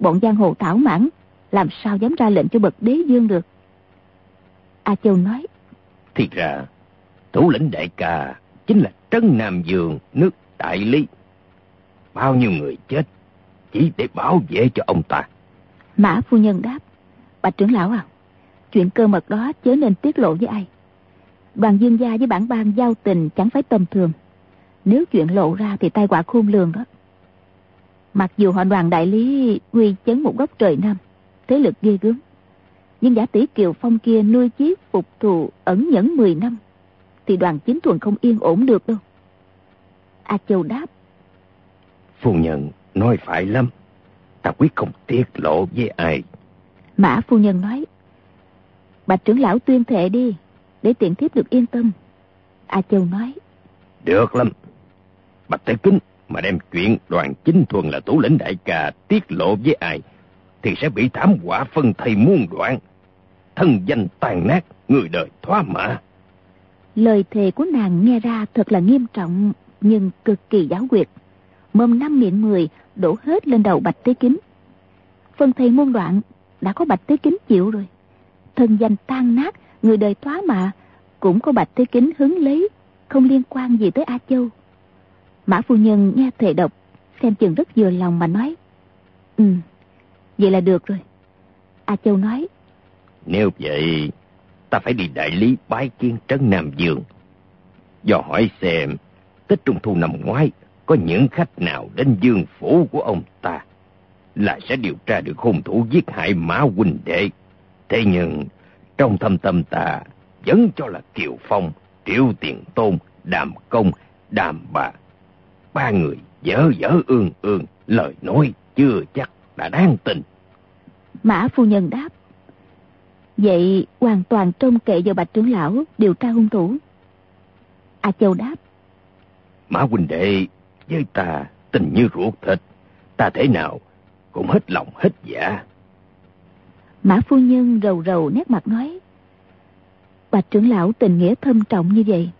Bọn giang hồ thảo mãn, làm sao dám ra lệnh cho bậc đế dương được. A Châu nói, Thì ra, thủ lĩnh đại ca chính là Trấn Nam Dương, nước đại lý. Bao nhiêu người chết chỉ để bảo vệ cho ông ta. Mã phu nhân đáp, Bạch trưởng lão à, chuyện cơ mật đó chớ nên tiết lộ với ai. Đoàn dương gia với bản bang giao tình chẳng phải tầm thường. Nếu chuyện lộ ra thì tai họa khôn lường đó. Mặc dù họ đoàn đại lý quy chấn một góc trời Nam, thế lực ghê gớm. Nhưng giả tỷ Kiều Phong kia nuôi chiếc phục thù ẩn nhẫn 10 năm, thì đoàn chính thuần không yên ổn được đâu. A Châu đáp. Phu nhân nói phải lắm, ta quyết không tiết lộ với ai. Mã phu nhân nói. Bạch trưởng lão tuyên thệ đi, để tiện thiếp được yên tâm. A Châu nói. Được lắm. Bạch Thế Kính mà đem chuyện đoàn chính thuần là thủ lĩnh đại ca tiết lộ với ai, thì sẽ bị thảm họa phân thây muôn đoạn. Thân danh tàn nát, người đời thoá mạ. Lời thề của nàng nghe ra thật là nghiêm trọng, nhưng cực kỳ giáo quyệt. Mâm năm miệng mười đổ hết lên đầu Bạch Tế Kính. Phân thầy muôn đoạn đã có Bạch Tế Kính chịu rồi. Thân danh tan nát, người đời thoá mạ, cũng có Bạch thế Kính hứng lấy, không liên quan gì tới A Châu. Mã phu nhân nghe thề độc, xem chừng rất vừa lòng mà nói. Ừ, vậy là được rồi. A Châu nói. Nếu vậy, ta phải đi đại lý bái kiến trấn Nam Dương. Do hỏi xem, Tết Trung Thu năm ngoái, có những khách nào đến dương phủ của ông ta. là sẽ điều tra được hung thủ giết hại Mã huynh đệ. Thế nhưng, trong thâm tâm ta vẫn cho là Kiều Phong, Triệu Tiền Tôn, Đàm Công, Đàm Bà. Ba người dở dở ương ương, lời nói chưa chắc đã đáng tin. Mã phu nhân đáp. Vậy hoàn toàn trông kệ vào bạch trưởng lão điều tra hung thủ. A Châu đáp. Mã huynh đệ với ta tình như ruột thịt. Ta thế nào cũng hết lòng hết dạ. Mã phu nhân rầu rầu nét mặt nói. Bạch trưởng lão tình nghĩa thâm trọng như vậy.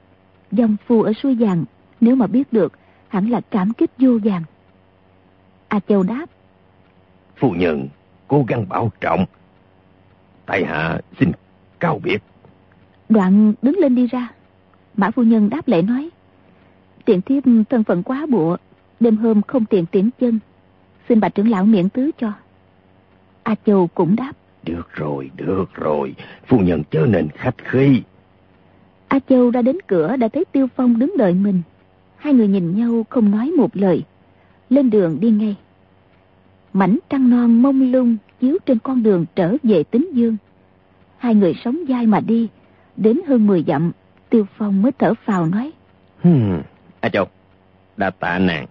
Dòng phu ở suối vàng nếu mà biết được hẳn là cảm kích vô vàng. A Châu đáp. Phu nhân cố gắng bảo trọng. Tại hạ xin cáo biệt. Đoạn đứng lên đi ra. Mã phu nhân đáp lễ nói. Tiện thiếp thân phận quá bụa, đêm hôm không tiện tiễn chân. Xin bạch trưởng lão miễn tứ cho. A Châu cũng đáp. Được rồi, được rồi. Phu nhân chớ nên khách khí. A Châu ra đến cửa đã thấy Tiêu Phong đứng đợi mình. Hai người nhìn nhau không nói một lời. Lên đường đi ngay. Mảnh trăng non mông lung chiếu trên con đường trở về tính dương. Hai người sống dai mà đi. Đến hơn 10 dặm, Tiêu Phong mới thở phào nói. Hmm, A Châu, đã tạ nàng.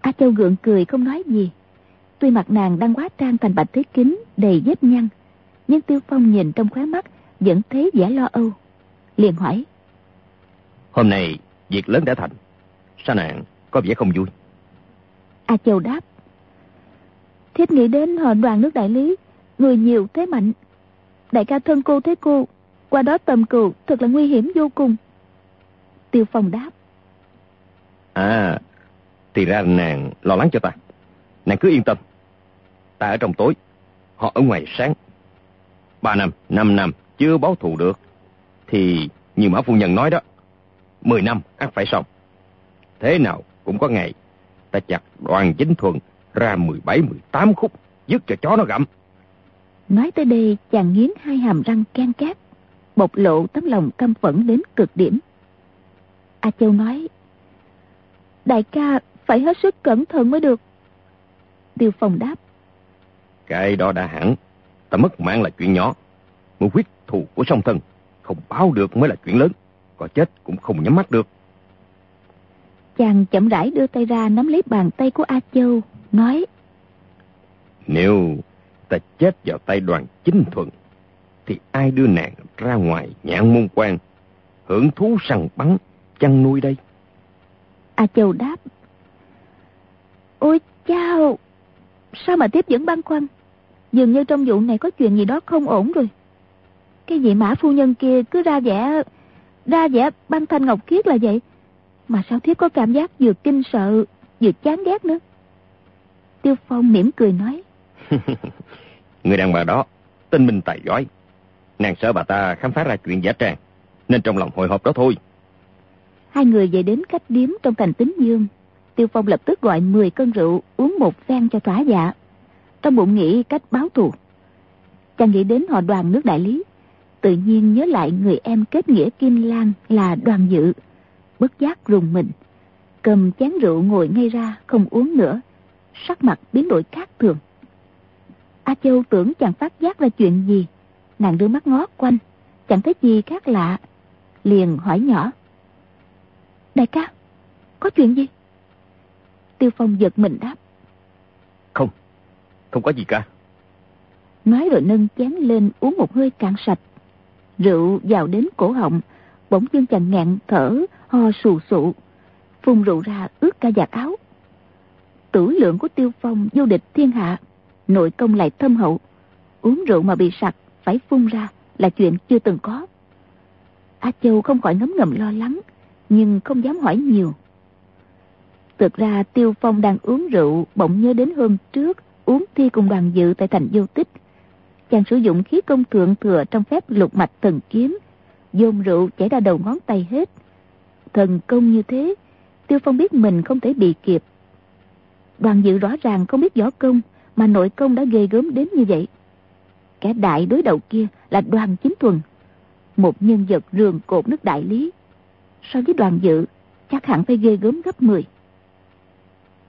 A Châu gượng cười không nói gì. Tuy mặt nàng đang quá trang thành bạch thế kính, đầy vết nhăn. Nhưng Tiêu Phong nhìn trong khóe mắt, vẫn thấy vẻ lo âu. Liền hỏi. Hôm nay, việc lớn đã thành. Sao nàng có vẻ không vui? A Châu đáp. Thiếp nghĩ đến họ đoàn nước đại lý, người nhiều thế mạnh. Đại ca thân cô thế cô, qua đó tầm cừu thật là nguy hiểm vô cùng. Tiêu Phong đáp. À, thì ra nàng lo lắng cho ta. Nàng cứ yên tâm. Ta ở trong tối, họ ở ngoài sáng. Ba năm, năm năm chưa báo thù được. Thì như Mã Phu Nhân nói đó, mười năm ắt phải xong. Thế nào cũng có ngày, ta chặt đoàn chính thuần ra 17-18 khúc, dứt cho chó nó gặm. Nói tới đây, chàng nghiến hai hàm răng can cát, bộc lộ tấm lòng căm phẫn đến cực điểm. A Châu nói, Đại ca phải hết sức cẩn thận mới được. Tiêu Phong đáp, cái đó đã hẳn, ta mất mạng là chuyện nhỏ. Một huyết thù của song thân, không báo được mới là chuyện lớn, có chết cũng không nhắm mắt được. Chàng chậm rãi đưa tay ra nắm lấy bàn tay của A Châu, nói Nếu ta chết vào tay đoàn chính thuận, thì ai đưa nàng ra ngoài nhạn môn quan, hưởng thú săn bắn, chăn nuôi đây? A Châu đáp Ôi chao Sao mà tiếp dẫn băn khoăn Dường như trong vụ này có chuyện gì đó không ổn rồi. Cái vị mã phu nhân kia cứ ra vẻ Ra vẻ băng thanh ngọc khiết là vậy. Mà sao thiếp có cảm giác vừa kinh sợ Vừa chán ghét nữa? Tiêu Phong mỉm cười nói. Người đàn bà đó Tinh minh tài giỏi Nàng sợ bà ta khám phá ra chuyện giả trang Nên trong lòng hồi hộp đó thôi. Hai người về đến khách điếm trong thành tính dương. Tiêu Phong lập tức gọi 10 cân rượu Uống một phen cho thỏa dạ trong bụng nghĩ cách báo thù. Chàng nghĩ đến họ đoàn nước đại lý. Tự nhiên nhớ lại người em kết nghĩa Kim Lan là đoàn dự. Bất giác rùng mình. Cầm chén rượu ngồi ngay ra Không uống nữa. Sắc mặt biến đổi khác thường. A Châu tưởng chàng phát giác ra chuyện gì. Nàng đưa mắt ngó quanh. Chẳng thấy gì khác lạ. Liền hỏi nhỏ. Đại ca, có chuyện gì? Tiêu Phong giật mình đáp. Không, có gì cả. Nói rồi nâng chén lên uống một hơi cạn sạch. Rượu vào đến cổ họng, bỗng dưng chàng ngạn thở, ho sù sụ. Phun rượu ra ướt cả giặt áo. Tử lượng của Tiêu Phong vô địch thiên hạ, nội công lại thâm hậu. Uống rượu mà bị sặc, phải phun ra là chuyện chưa từng có. A Châu không khỏi ngấm ngầm lo lắng, nhưng không dám hỏi nhiều. Thực ra Tiêu Phong đang uống rượu bỗng nhớ đến hôm trước uống thi cùng đoàn dự tại thành vô tích. Chàng sử dụng khí công thượng thừa trong phép lục mạch thần kiếm, dồn rượu chảy ra đầu ngón tay hết. Thần công như thế, Tiêu Phong biết mình không thể bị kịp. Đoàn dự rõ ràng không biết võ công, mà nội công đã ghê gớm đến như vậy. Kẻ đại đối đầu kia là đoàn chính thuần, một nhân vật rường cột nước đại lý so với đoàn dự chắc hẳn phải ghê gớm gấp 10.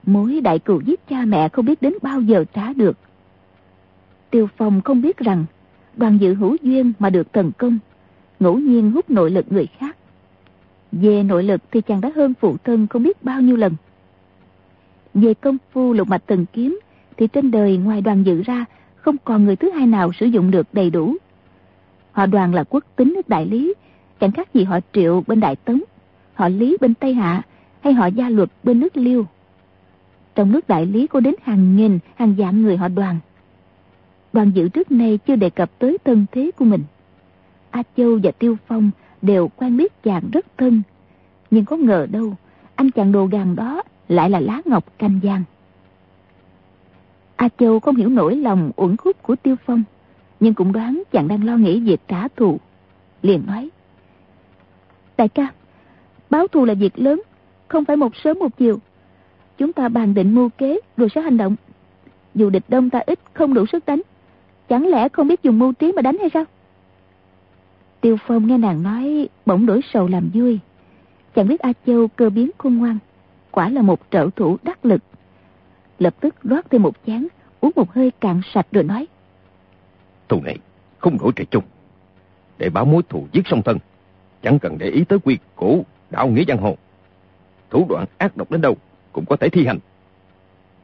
Mối đại cừu giết cha mẹ không biết đến bao giờ trả được. Tiêu Phong không biết rằng đoàn dự hữu duyên mà được thần công, ngẫu nhiên hút nội lực người khác. Về nội lực thì chàng đã hơn phụ thân không biết bao nhiêu lần. Về công phu lục mạch thần kiếm thì trên đời ngoài đoàn dự ra không còn người thứ hai nào sử dụng được đầy đủ. Họ đoàn là quốc tính nước Đại Lý, chẳng khác gì họ triệu bên Đại Tống, họ Lý bên Tây Hạ hay họ gia luật bên nước Liêu. Trong nước Đại Lý có đến hàng nghìn, hàng vạn người họ đoàn. Đoàn dự trước nay chưa đề cập tới thân thế của mình. A Châu và Tiêu Phong đều quen biết chàng rất thân. Nhưng có ngờ đâu, anh chàng đồ gàng đó lại là lá ngọc canh giang. A Châu không hiểu nổi lòng uẩn khúc của Tiêu Phong, nhưng cũng đoán chàng đang lo nghĩ việc trả thù. Liền nói, Đại ca, báo thù là việc lớn, không phải một sớm một chiều. Chúng ta bàn định mưu kế rồi sẽ hành động. Dù địch đông ta ít không đủ sức đánh, chẳng lẽ không biết dùng mưu trí mà đánh hay sao? Tiêu Phong nghe nàng nói bỗng đổi sầu làm vui. Chẳng biết A Châu cơ biến khôn ngoan, quả là một trợ thủ đắc lực. Lập tức rót thêm một chén, uống một hơi cạn sạch rồi nói. Thù này không đổi trời chung. Để báo mối thù giết song thân, chẳng cần để ý tới quy củ đạo nghĩa giang hồ. Thủ đoạn ác độc đến đâu cũng có thể thi hành.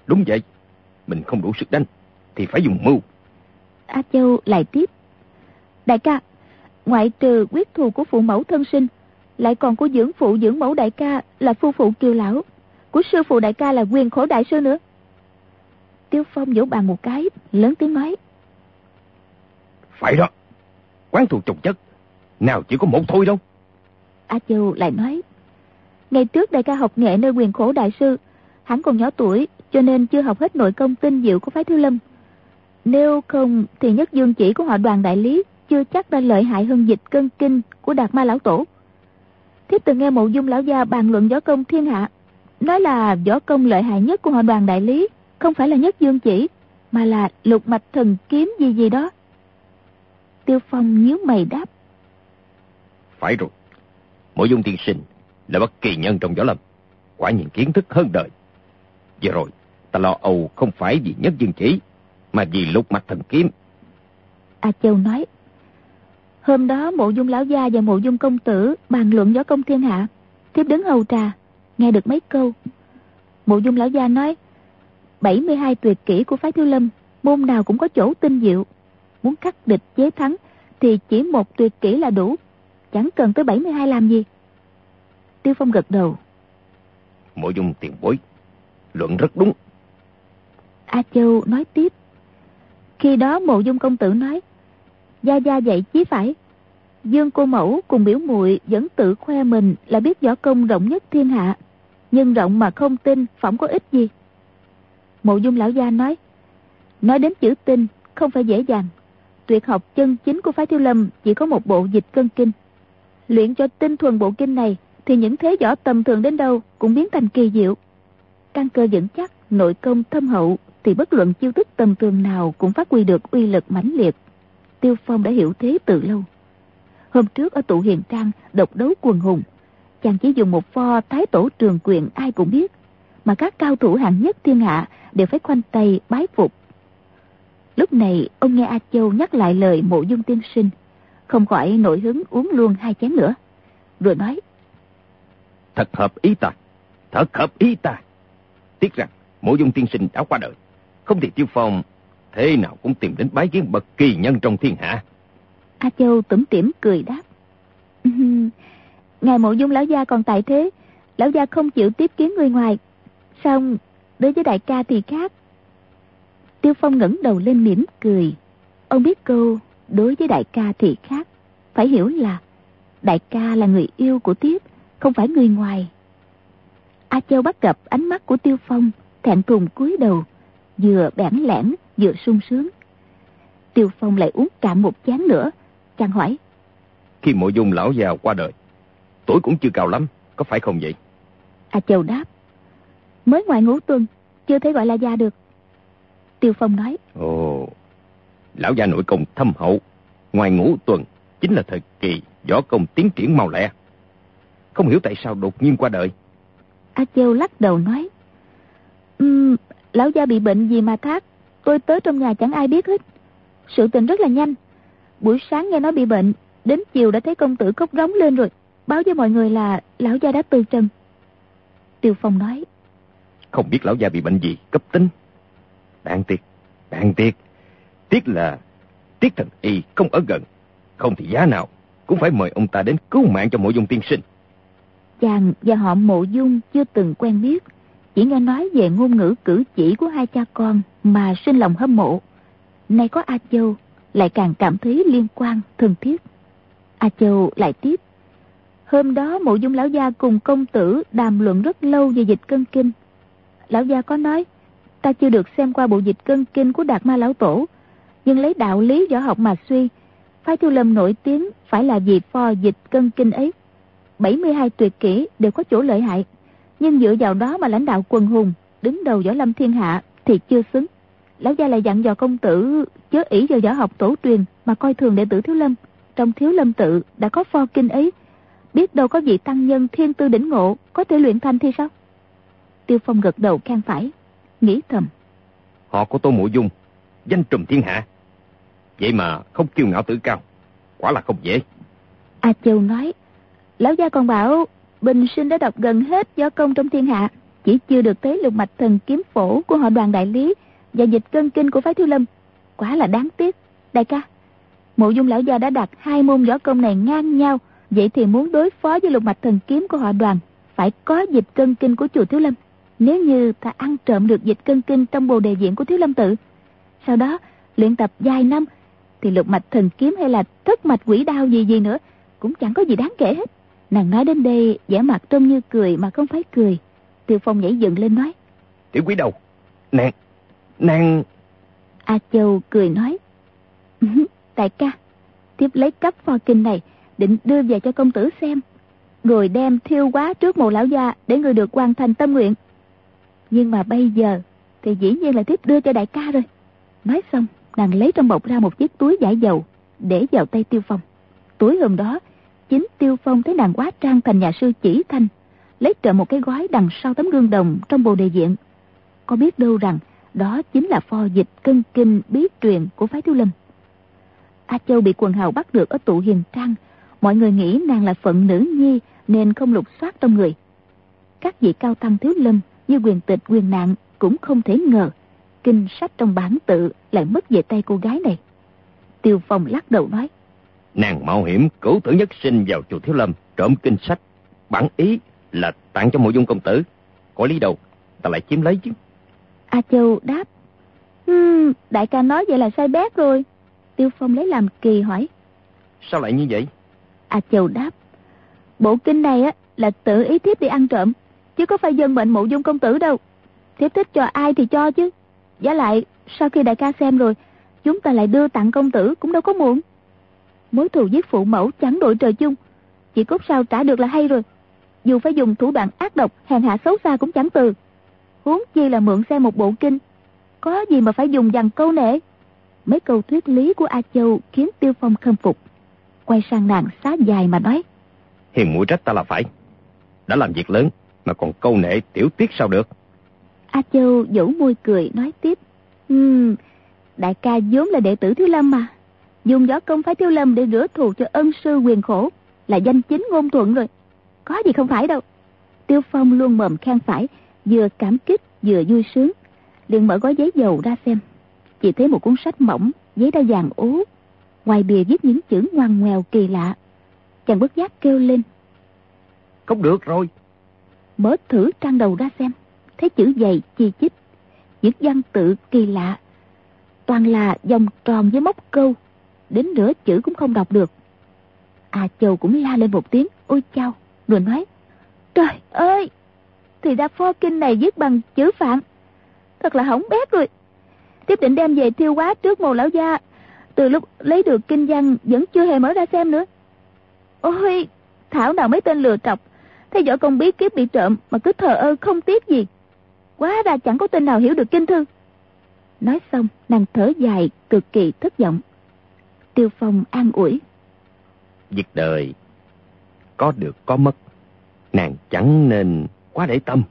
Đúng vậy, mình không đủ sức đánh, thì phải dùng mưu. A Châu lại tiếp. Đại ca, ngoại trừ quyết thù của phụ mẫu thân sinh, lại còn của dưỡng phụ dưỡng mẫu đại ca là phu phụ kiều lão, của sư phụ đại ca là quyền khổ đại sư nữa. Tiêu Phong vỗ bàn một cái, lớn tiếng nói. Phải đó, quán thù trồng chất, nào chỉ có một thôi đâu. A Châu lại nói. Ngày trước đại ca học nghệ nơi quyền khổ đại sư, hắn còn nhỏ tuổi, cho nên chưa học hết nội công tinh diệu của phái Thiếu Lâm. Nếu không thì nhất dương chỉ của họ đoàn đại lý chưa chắc đã lợi hại hơn dịch cân kinh của Đạt Ma Lão Tổ. Thiếp từng nghe mộ dung lão gia bàn luận võ công thiên hạ, nói là võ công lợi hại nhất của họ đoàn đại lý không phải là nhất dương chỉ, mà là lục mạch thần kiếm gì gì đó. Tiêu Phong nhíu mày đáp. Phải rồi, mộ dung tiên sinh là bất kỳ nhân trong võ lâm, quả nhiên kiến thức hơn đời. vừa rồi, ta lo âu không phải vì nhất dương chỉ, mà vì lục mạch thần kiếm. A Châu nói, hôm đó mộ dung lão gia và mộ dung công tử bàn luận võ công thiên hạ, tiếp đứng hầu trà, nghe được mấy câu. Mộ dung lão gia nói, 72 tuyệt kỹ của phái thiếu lâm, môn nào cũng có chỗ tinh diệu. Muốn cắt địch chế thắng, thì chỉ một tuyệt kỹ là đủ, chẳng cần tới 72 làm gì. Tiêu Phong gật đầu. Mộ dung tiền bối, luận rất đúng. A Châu nói tiếp. Khi đó mộ dung công tử nói, Gia Gia dạy chí phải. Dương cô mẫu cùng biểu muội vẫn tự khoe mình là biết võ công rộng nhất thiên hạ. Nhưng rộng mà không tin, phỏng có ích gì. Mộ dung lão gia nói, nói đến chữ tin không phải dễ dàng. Tuyệt học chân chính của phái thiếu lâm chỉ có một bộ dịch cân kinh. Luyện cho tinh thuần bộ kinh này thì những thế võ tầm thường đến đâu cũng biến thành kỳ diệu. Căn cơ vững chắc, nội công thâm hậu thì bất luận chiêu thức tầm thường nào cũng phát huy được uy lực mãnh liệt. Tiêu Phong đã hiểu thế từ lâu. Hôm trước ở tụ hiền trang độc đấu quần hùng, chàng chỉ dùng một pho thái tổ trường quyền ai cũng biết, mà các cao thủ hạng nhất thiên hạ đều phải khoanh tay bái phục. Lúc này ông nghe A Châu nhắc lại lời mộ dung tiên sinh, không khỏi nổi hứng uống luôn hai chén nữa. Rồi nói, Thật hợp ý ta, thật hợp ý ta. Tiếc rằng mộ dung tiên sinh đã qua đời, không thì tiêu phong thế nào cũng tìm đến bái kiến bậc kỳ nhân trong thiên hạ. A Châu tủm tỉm cười đáp. Ngài mộ dung lão gia còn tại thế, lão gia không chịu tiếp kiến người ngoài. Xong, đối với đại ca thì khác. Tiêu Phong ngẩng đầu lên mỉm cười. Ông biết câu, đối với đại ca thì khác. Phải hiểu là, đại ca là người yêu của Tiếp, không phải người ngoài. A Châu bắt gặp ánh mắt của Tiêu Phong, thẹn thùng cúi đầu, vừa bẽn lẽn, vừa sung sướng. Tiêu Phong lại uống cạn một chén nữa, chàng hỏi. Khi mộ dung lão già qua đời, tuổi cũng chưa cao lắm, có phải không vậy? A Châu đáp. Mới ngoài ngũ tuần, chưa thể gọi là già được. Tiêu Phong nói. Ồ, lão già nội công thâm hậu, ngoài ngũ tuần chính là thời kỳ võ công tiến triển mau lẹ. Không hiểu tại sao đột nhiên qua đời. A Châu lắc đầu nói. Ừm, lão gia bị bệnh gì mà thác. Tôi tới trong nhà chẳng ai biết hết. Sự tình rất là nhanh. Buổi sáng nghe nói bị bệnh, đến chiều đã thấy công tử khóc rống lên rồi. Báo với mọi người là lão gia đã từ trần. Tiêu Phong nói. Không biết lão gia bị bệnh gì, cấp tính. Đáng tiếc, đáng tiếc. Tiếc là Tiết thần y không ở gần. Không thì giá nào cũng phải mời ông ta đến cứu mạng cho mộ dung tiên sinh. Chàng và họ mộ dung chưa từng quen biết. Chỉ nghe nói về ngôn ngữ cử chỉ của hai cha con mà sinh lòng hâm mộ. Nay có A Châu lại càng cảm thấy liên quan, thân thiết. A Châu lại tiếp. Hôm đó mộ dung lão gia cùng công tử đàm luận rất lâu về dịch cân kinh. Lão gia có nói, ta chưa được xem qua bộ dịch cân kinh của Đạt Ma Lão Tổ, nhưng lấy đạo lý võ học mà suy, phái thu Lâm nổi tiếng phải là vì pho dịch cân kinh ấy. 72 tuyệt kỹ đều có chỗ lợi hại, nhưng dựa vào đó mà lãnh đạo quần hùng, đứng đầu võ lâm thiên hạ thì chưa xứng. Lão gia lại dặn dò công tử chớ ý vào võ học tổ truyền mà coi thường đệ tử Thiếu Lâm. Trong Thiếu Lâm tự đã có pho kinh ấy, biết đâu có vị tăng nhân thiên tư đỉnh ngộ có thể luyện thành thì sao? Tiêu Phong gật đầu khen phải, nghĩ thầm. Họ của Tô Mộ Dung, danh trùm thiên hạ. Vậy mà không kiêu ngạo tự cao, quả là không dễ. A Châu nói, Lão gia còn bảo Bình sinh đã đọc gần hết gió công trong thiên hạ, chỉ chưa được thấy lục mạch thần kiếm phổ của họ đoàn đại lý và dịch cân kinh của phái thiếu lâm. Quá là đáng tiếc. Đại ca, mộ dung lão gia đã đặt hai môn võ công này ngang nhau, vậy thì muốn đối phó với lục mạch thần kiếm của họ đoàn, phải có dịch cân kinh của chùa thiếu lâm. Nếu như ta ăn trộm được dịch cân kinh trong bồ đề diện của thiếu lâm tự, sau đó luyện tập vài năm, thì lục mạch thần kiếm hay là thất mạch quỷ đao gì gì nữa, cũng chẳng có gì đáng kể hết. Nàng nói đến đây vẻ mặt trông như cười mà không phải cười. Tiêu Phong nhảy dựng lên nói. Tiểu quý đầu, nàng, nàng... A Châu cười nói. Đại ca, tiếp lấy cấp pho kinh này, định đưa về cho công tử xem. Rồi đem thiêu quá trước mộ lão gia để người được hoàn thành tâm nguyện. Nhưng mà bây giờ thì dĩ nhiên là tiếp đưa cho đại ca rồi. Nói xong, nàng lấy trong bọc ra một chiếc túi giải dầu để vào tay Tiêu Phong. Túi hôm đó chính Tiêu Phong thấy nàng quá trang thành nhà sư chỉ thanh, lấy trộm một cái gói đằng sau tấm gương đồng trong bồ đề diện. Có biết đâu rằng đó chính là pho dịch cân kinh bí truyền của phái Thiếu Lâm. A Châu bị quần hào bắt được ở tụ hiền trang, mọi người nghĩ nàng là phận nữ nhi nên không lục soát trong người. Các vị cao tăng Thiếu Lâm như quyền tịch quyền nạn cũng không thể ngờ kinh sách trong bản tự lại mất về tay cô gái này. Tiêu Phong lắc đầu nói. Nàng mạo hiểm cửu tử nhất sinh vào chùa Thiếu Lâm trộm kinh sách. Bản ý là tặng cho mộ dung công tử. Có lý đâu, ta lại chiếm lấy chứ. A Châu đáp. Hmm, đại ca nói vậy là sai bét rồi. Tiêu Phong lấy làm kỳ hỏi. Sao lại như vậy? A Châu đáp. Bộ kinh này á là tự ý thiếp đi ăn trộm. Chứ có phải dân bệnh mộ dung công tử đâu. Thiếp thích cho ai thì cho chứ. Giá lại, sau khi đại ca xem rồi, chúng ta lại đưa tặng công tử cũng đâu có muộn mối thù giết phụ mẫu chẳng đội trời chung. Chỉ cốt sao trả được là hay rồi. Dù phải dùng thủ đoạn ác độc hèn hạ xấu xa cũng chẳng từ. Huống chi là mượn xe một bộ kinh. Có gì mà phải dùng dằn câu nể? Mấy câu thuyết lý của a châu khiến tiêu phong khâm phục. Quay sang nàng xá dài mà nói. Hiền mũi trách ta là phải. Đã làm việc lớn mà còn câu nệ tiểu tiết sao được? A châu dỗ môi cười nói tiếp. Um, đại ca vốn là đệ tử thiếu lâm mà dùng võ công phái thiếu lâm để rửa thù cho ân sư quyền khổ. Là danh chính ngôn thuận rồi. Có gì không phải đâu. Tiêu phong luôn mồm khen phải vừa cảm kích vừa vui sướng. Liền mở gói giấy dầu ra xem. Chỉ thấy một cuốn sách mỏng giấy đã vàng ố. Ngoài bìa viết những chữ ngoằn ngoèo kỳ lạ. Chàng bất giác kêu lên. Không được rồi. Mở thử trang đầu ra xem. Thấy chữ dày chi chít. Những văn tự kỳ lạ. Toàn là vòng tròn với móc câu đến nửa chữ cũng không đọc được. À Châu cũng la lên một tiếng, ôi chao, rồi nói, trời ơi, thì ra pho kinh này viết bằng chữ phạn, thật là hỏng bét rồi. Tiếp định đem về thiêu quá trước mồ lão gia, từ lúc lấy được kinh văn vẫn chưa hề mở ra xem nữa. Ôi, thảo nào mấy tên lừa cọc, thấy võ công bí kiếp bị trộm mà cứ thờ ơ không tiếc gì. Quá ra chẳng có tên nào hiểu được kinh thư. Nói xong, nàng thở dài, cực kỳ thất vọng. Tiêu Phong an ủi. Việc đời, có được có mất, nàng chẳng nên quá để tâm.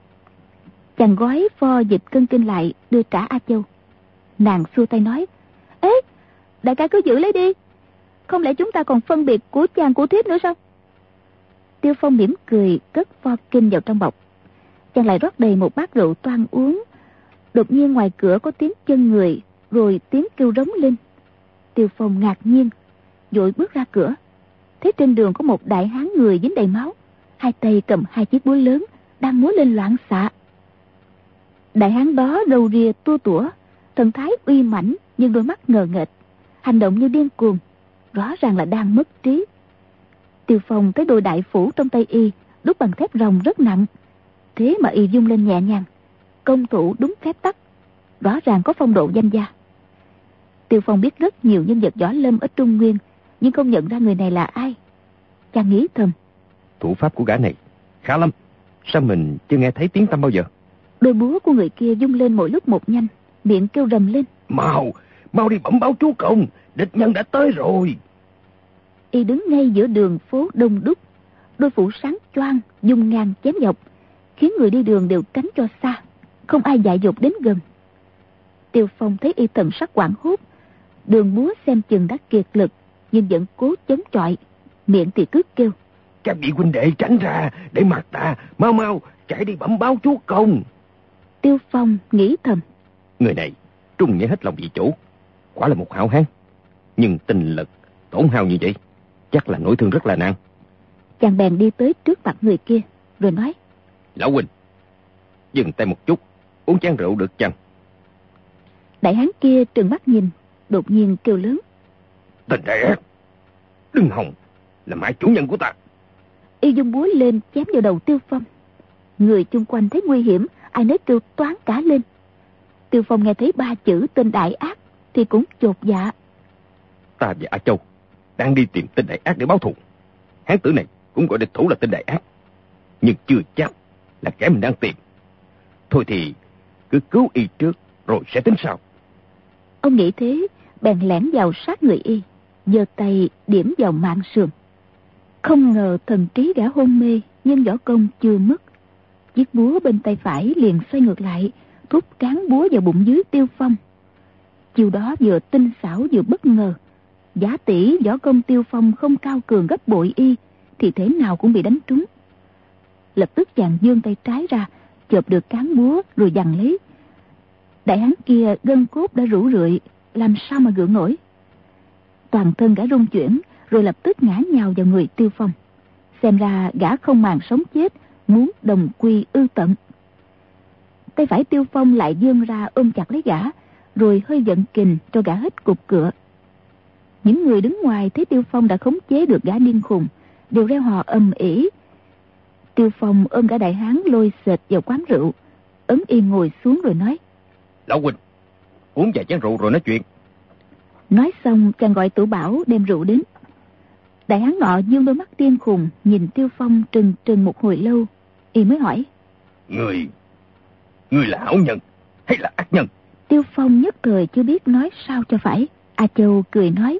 Chàng gói pho dịch cân kinh lại đưa trả A Châu. Nàng xua tay nói. Ê, đại ca cứ giữ lấy đi. Không lẽ chúng ta còn phân biệt của chàng của thiếp nữa sao? Tiêu Phong mỉm cười cất pho kinh vào trong bọc. Chàng lại rót đầy một bát rượu toan uống. Đột nhiên ngoài cửa có tiếng chân người, rồi tiếng kêu rống lên. Tiêu Phong ngạc nhiên, vội bước ra cửa. Thấy trên đường có một đại hán người dính đầy máu. Hai tay cầm hai chiếc búa lớn, đang múa lên loạn xạ. Đại hán đó đầu rìa tua tủa, thần thái uy mãnh nhưng đôi mắt ngờ nghệch, hành động như điên cuồng, rõ ràng là đang mất trí. Tiêu Phong thấy đôi đại phủ trong tay y đúc bằng thép rồng rất nặng, thế mà y dung lên nhẹ nhàng, công thủ đúng phép tắc, rõ ràng có phong độ danh gia. Tiêu Phong biết rất nhiều nhân vật võ lâm ở Trung Nguyên, nhưng không nhận ra người này là ai. Chàng nghĩ thầm. Thủ pháp của gã này khá lắm, sao mình chưa nghe thấy tiếng tâm bao giờ? Đôi búa của người kia dung lên mỗi lúc một nhanh, miệng kêu rầm lên. Mau, mau đi bẩm báo chú công, địch nhân đã tới rồi. Y đứng ngay giữa đường phố đông đúc, đôi phủ sáng choang, dung ngang chém dọc, khiến người đi đường đều tránh cho xa, không ai dại dột đến gần. Tiêu Phong thấy y thần sắc quảng hốt, đường búa xem chừng đã kiệt lực, nhưng vẫn cố chống chọi, miệng thì cứ kêu. Các vị huynh đệ tránh ra, để mặt ta, mau mau, chạy đi bẩm báo chú công. Tiêu Phong nghĩ thầm. Người này trung nghĩa hết lòng vì chủ. Quả là một hảo hán. Nhưng tình lực tổn hao như vậy. Chắc là nỗi thương rất là nặng. Chàng bèn đi tới trước mặt người kia. Rồi nói. Lão huynh. Dừng tay một chút. Uống chén rượu được chăng? Đại hán kia trừng mắt nhìn. Đột nhiên kêu lớn. Tình đại Đừng hòng. Là mãi chủ nhân của ta. Y dung búa lên chém vào đầu tiêu phong. Người chung quanh thấy nguy hiểm ai nấy kêu toán cả lên. Tiêu Phong nghe thấy ba chữ tên đại ác thì cũng chột dạ. Ta và A Châu đang đi tìm tên đại ác để báo thù. Hán tử này cũng gọi địch thủ là tên đại ác. Nhưng chưa chắc là kẻ mình đang tìm. Thôi thì cứ cứu y trước rồi sẽ tính sau. Ông nghĩ thế, bèn lẻn vào sát người y, giơ tay điểm vào mạng sườn. Không ngờ thần trí đã hôn mê, nhưng võ công chưa mất. Chiếc búa bên tay phải liền xoay ngược lại, thúc cán búa vào bụng dưới tiêu phong. Chiều đó vừa tinh xảo vừa bất ngờ. Giá tỷ võ công tiêu phong không cao cường gấp bội y, thì thế nào cũng bị đánh trúng. Lập tức chàng dương tay trái ra, chộp được cán búa rồi dằn lấy. Đại hán kia gân cốt đã rũ rượi, làm sao mà gượng nổi. Toàn thân gã rung chuyển, rồi lập tức ngã nhào vào người tiêu phong. Xem ra gã không màng sống chết, muốn đồng quy ư tận. Tay phải tiêu phong lại dương ra ôm chặt lấy gã, rồi hơi giận kình cho gã hết cục cửa. Những người đứng ngoài thấy tiêu phong đã khống chế được gã điên khùng, đều reo hò ầm ĩ. Tiêu phong ôm gã đại hán lôi sệt vào quán rượu, ấn yên ngồi xuống rồi nói. Lão huynh, uống vài chén rượu rồi nói chuyện. Nói xong chàng gọi tử bảo đem rượu đến. Đại hán nọ dương đôi mắt điên khùng nhìn Tiêu Phong trừng trừng một hồi lâu, y mới hỏi. Người, người là hảo nhân hay là ác nhân? Tiêu Phong nhất thời chưa biết nói sao cho phải. A Châu cười nói.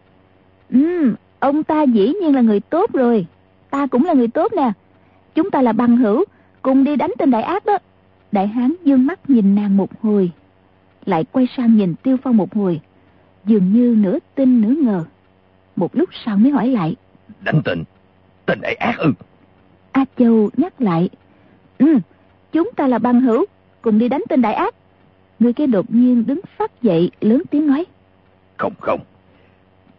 Ừ, ông ta dĩ nhiên là người tốt rồi. Ta cũng là người tốt nè. Chúng ta là bằng hữu, cùng đi đánh tên đại ác đó. Đại hán dương mắt nhìn nàng một hồi, lại quay sang nhìn Tiêu Phong một hồi, dường như nửa tin nửa ngờ. Một lúc sau mới hỏi lại. Đánh tình, tình đại ác ư. A Châu nhắc lại. Ừ, chúng ta là băng hữu, cùng đi đánh tên đại ác. Người kia đột nhiên đứng phát dậy, lớn tiếng nói. Không không,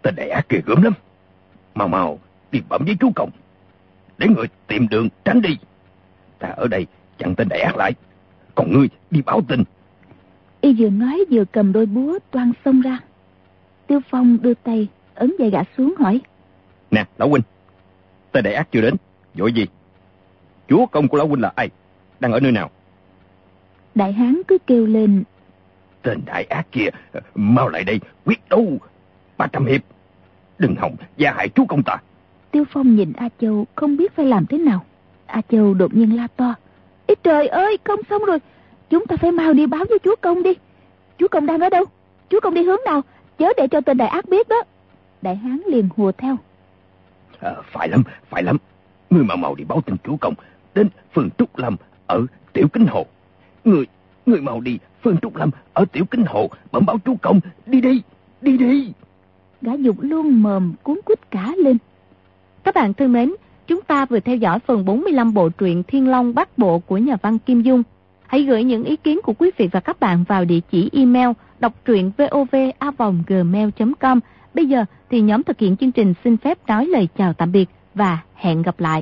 tên đại ác kia gớm lắm. Mau mau, đi bẩm với chú công. Để người tìm đường tránh đi. Ta ở đây chặn tên đại ác lại. Còn ngươi đi báo tin. Y vừa nói vừa cầm đôi búa toan xông ra. Tiêu Phong đưa tay, ấn dây gã xuống hỏi. Nè, Lão Huynh, tên đại ác chưa đến, vội gì? Chúa công của Lão Huynh là ai? Đang ở nơi nào? Đại hán cứ kêu lên. Tên đại ác kia, mau lại đây, quyết đấu, ba trăm hiệp. Đừng hòng, gia hại chúa công ta. Tiêu Phong nhìn A Châu không biết phải làm thế nào. A Châu đột nhiên la to. Ý trời ơi, không xong rồi. Chúng ta phải mau đi báo với chúa công đi. Chúa công đang ở đâu? Chúa công đi hướng nào? Chớ để cho tên đại ác biết đó. Đại hán liền hùa theo. À, phải lắm, phải lắm. Ngươi mà mau đi báo tin chúa công đến phường Trúc Lâm ở Tiểu Kính Hồ. Người, người mau đi, Phương Trúc Lâm ở tiểu kinh hồ, bẩm báo chú công, đi đi, đi đi. Gã dục luôn mồm cuốn quýt cả lên. Các bạn thân mến, chúng ta vừa theo dõi phần 45 bộ truyện Thiên Long Bắc Bộ của nhà văn Kim Dung. Hãy gửi những ý kiến của quý vị và các bạn vào địa chỉ email đọc truyện vovavonggmail.com. Bây giờ thì nhóm thực hiện chương trình xin phép nói lời chào tạm biệt và hẹn gặp lại.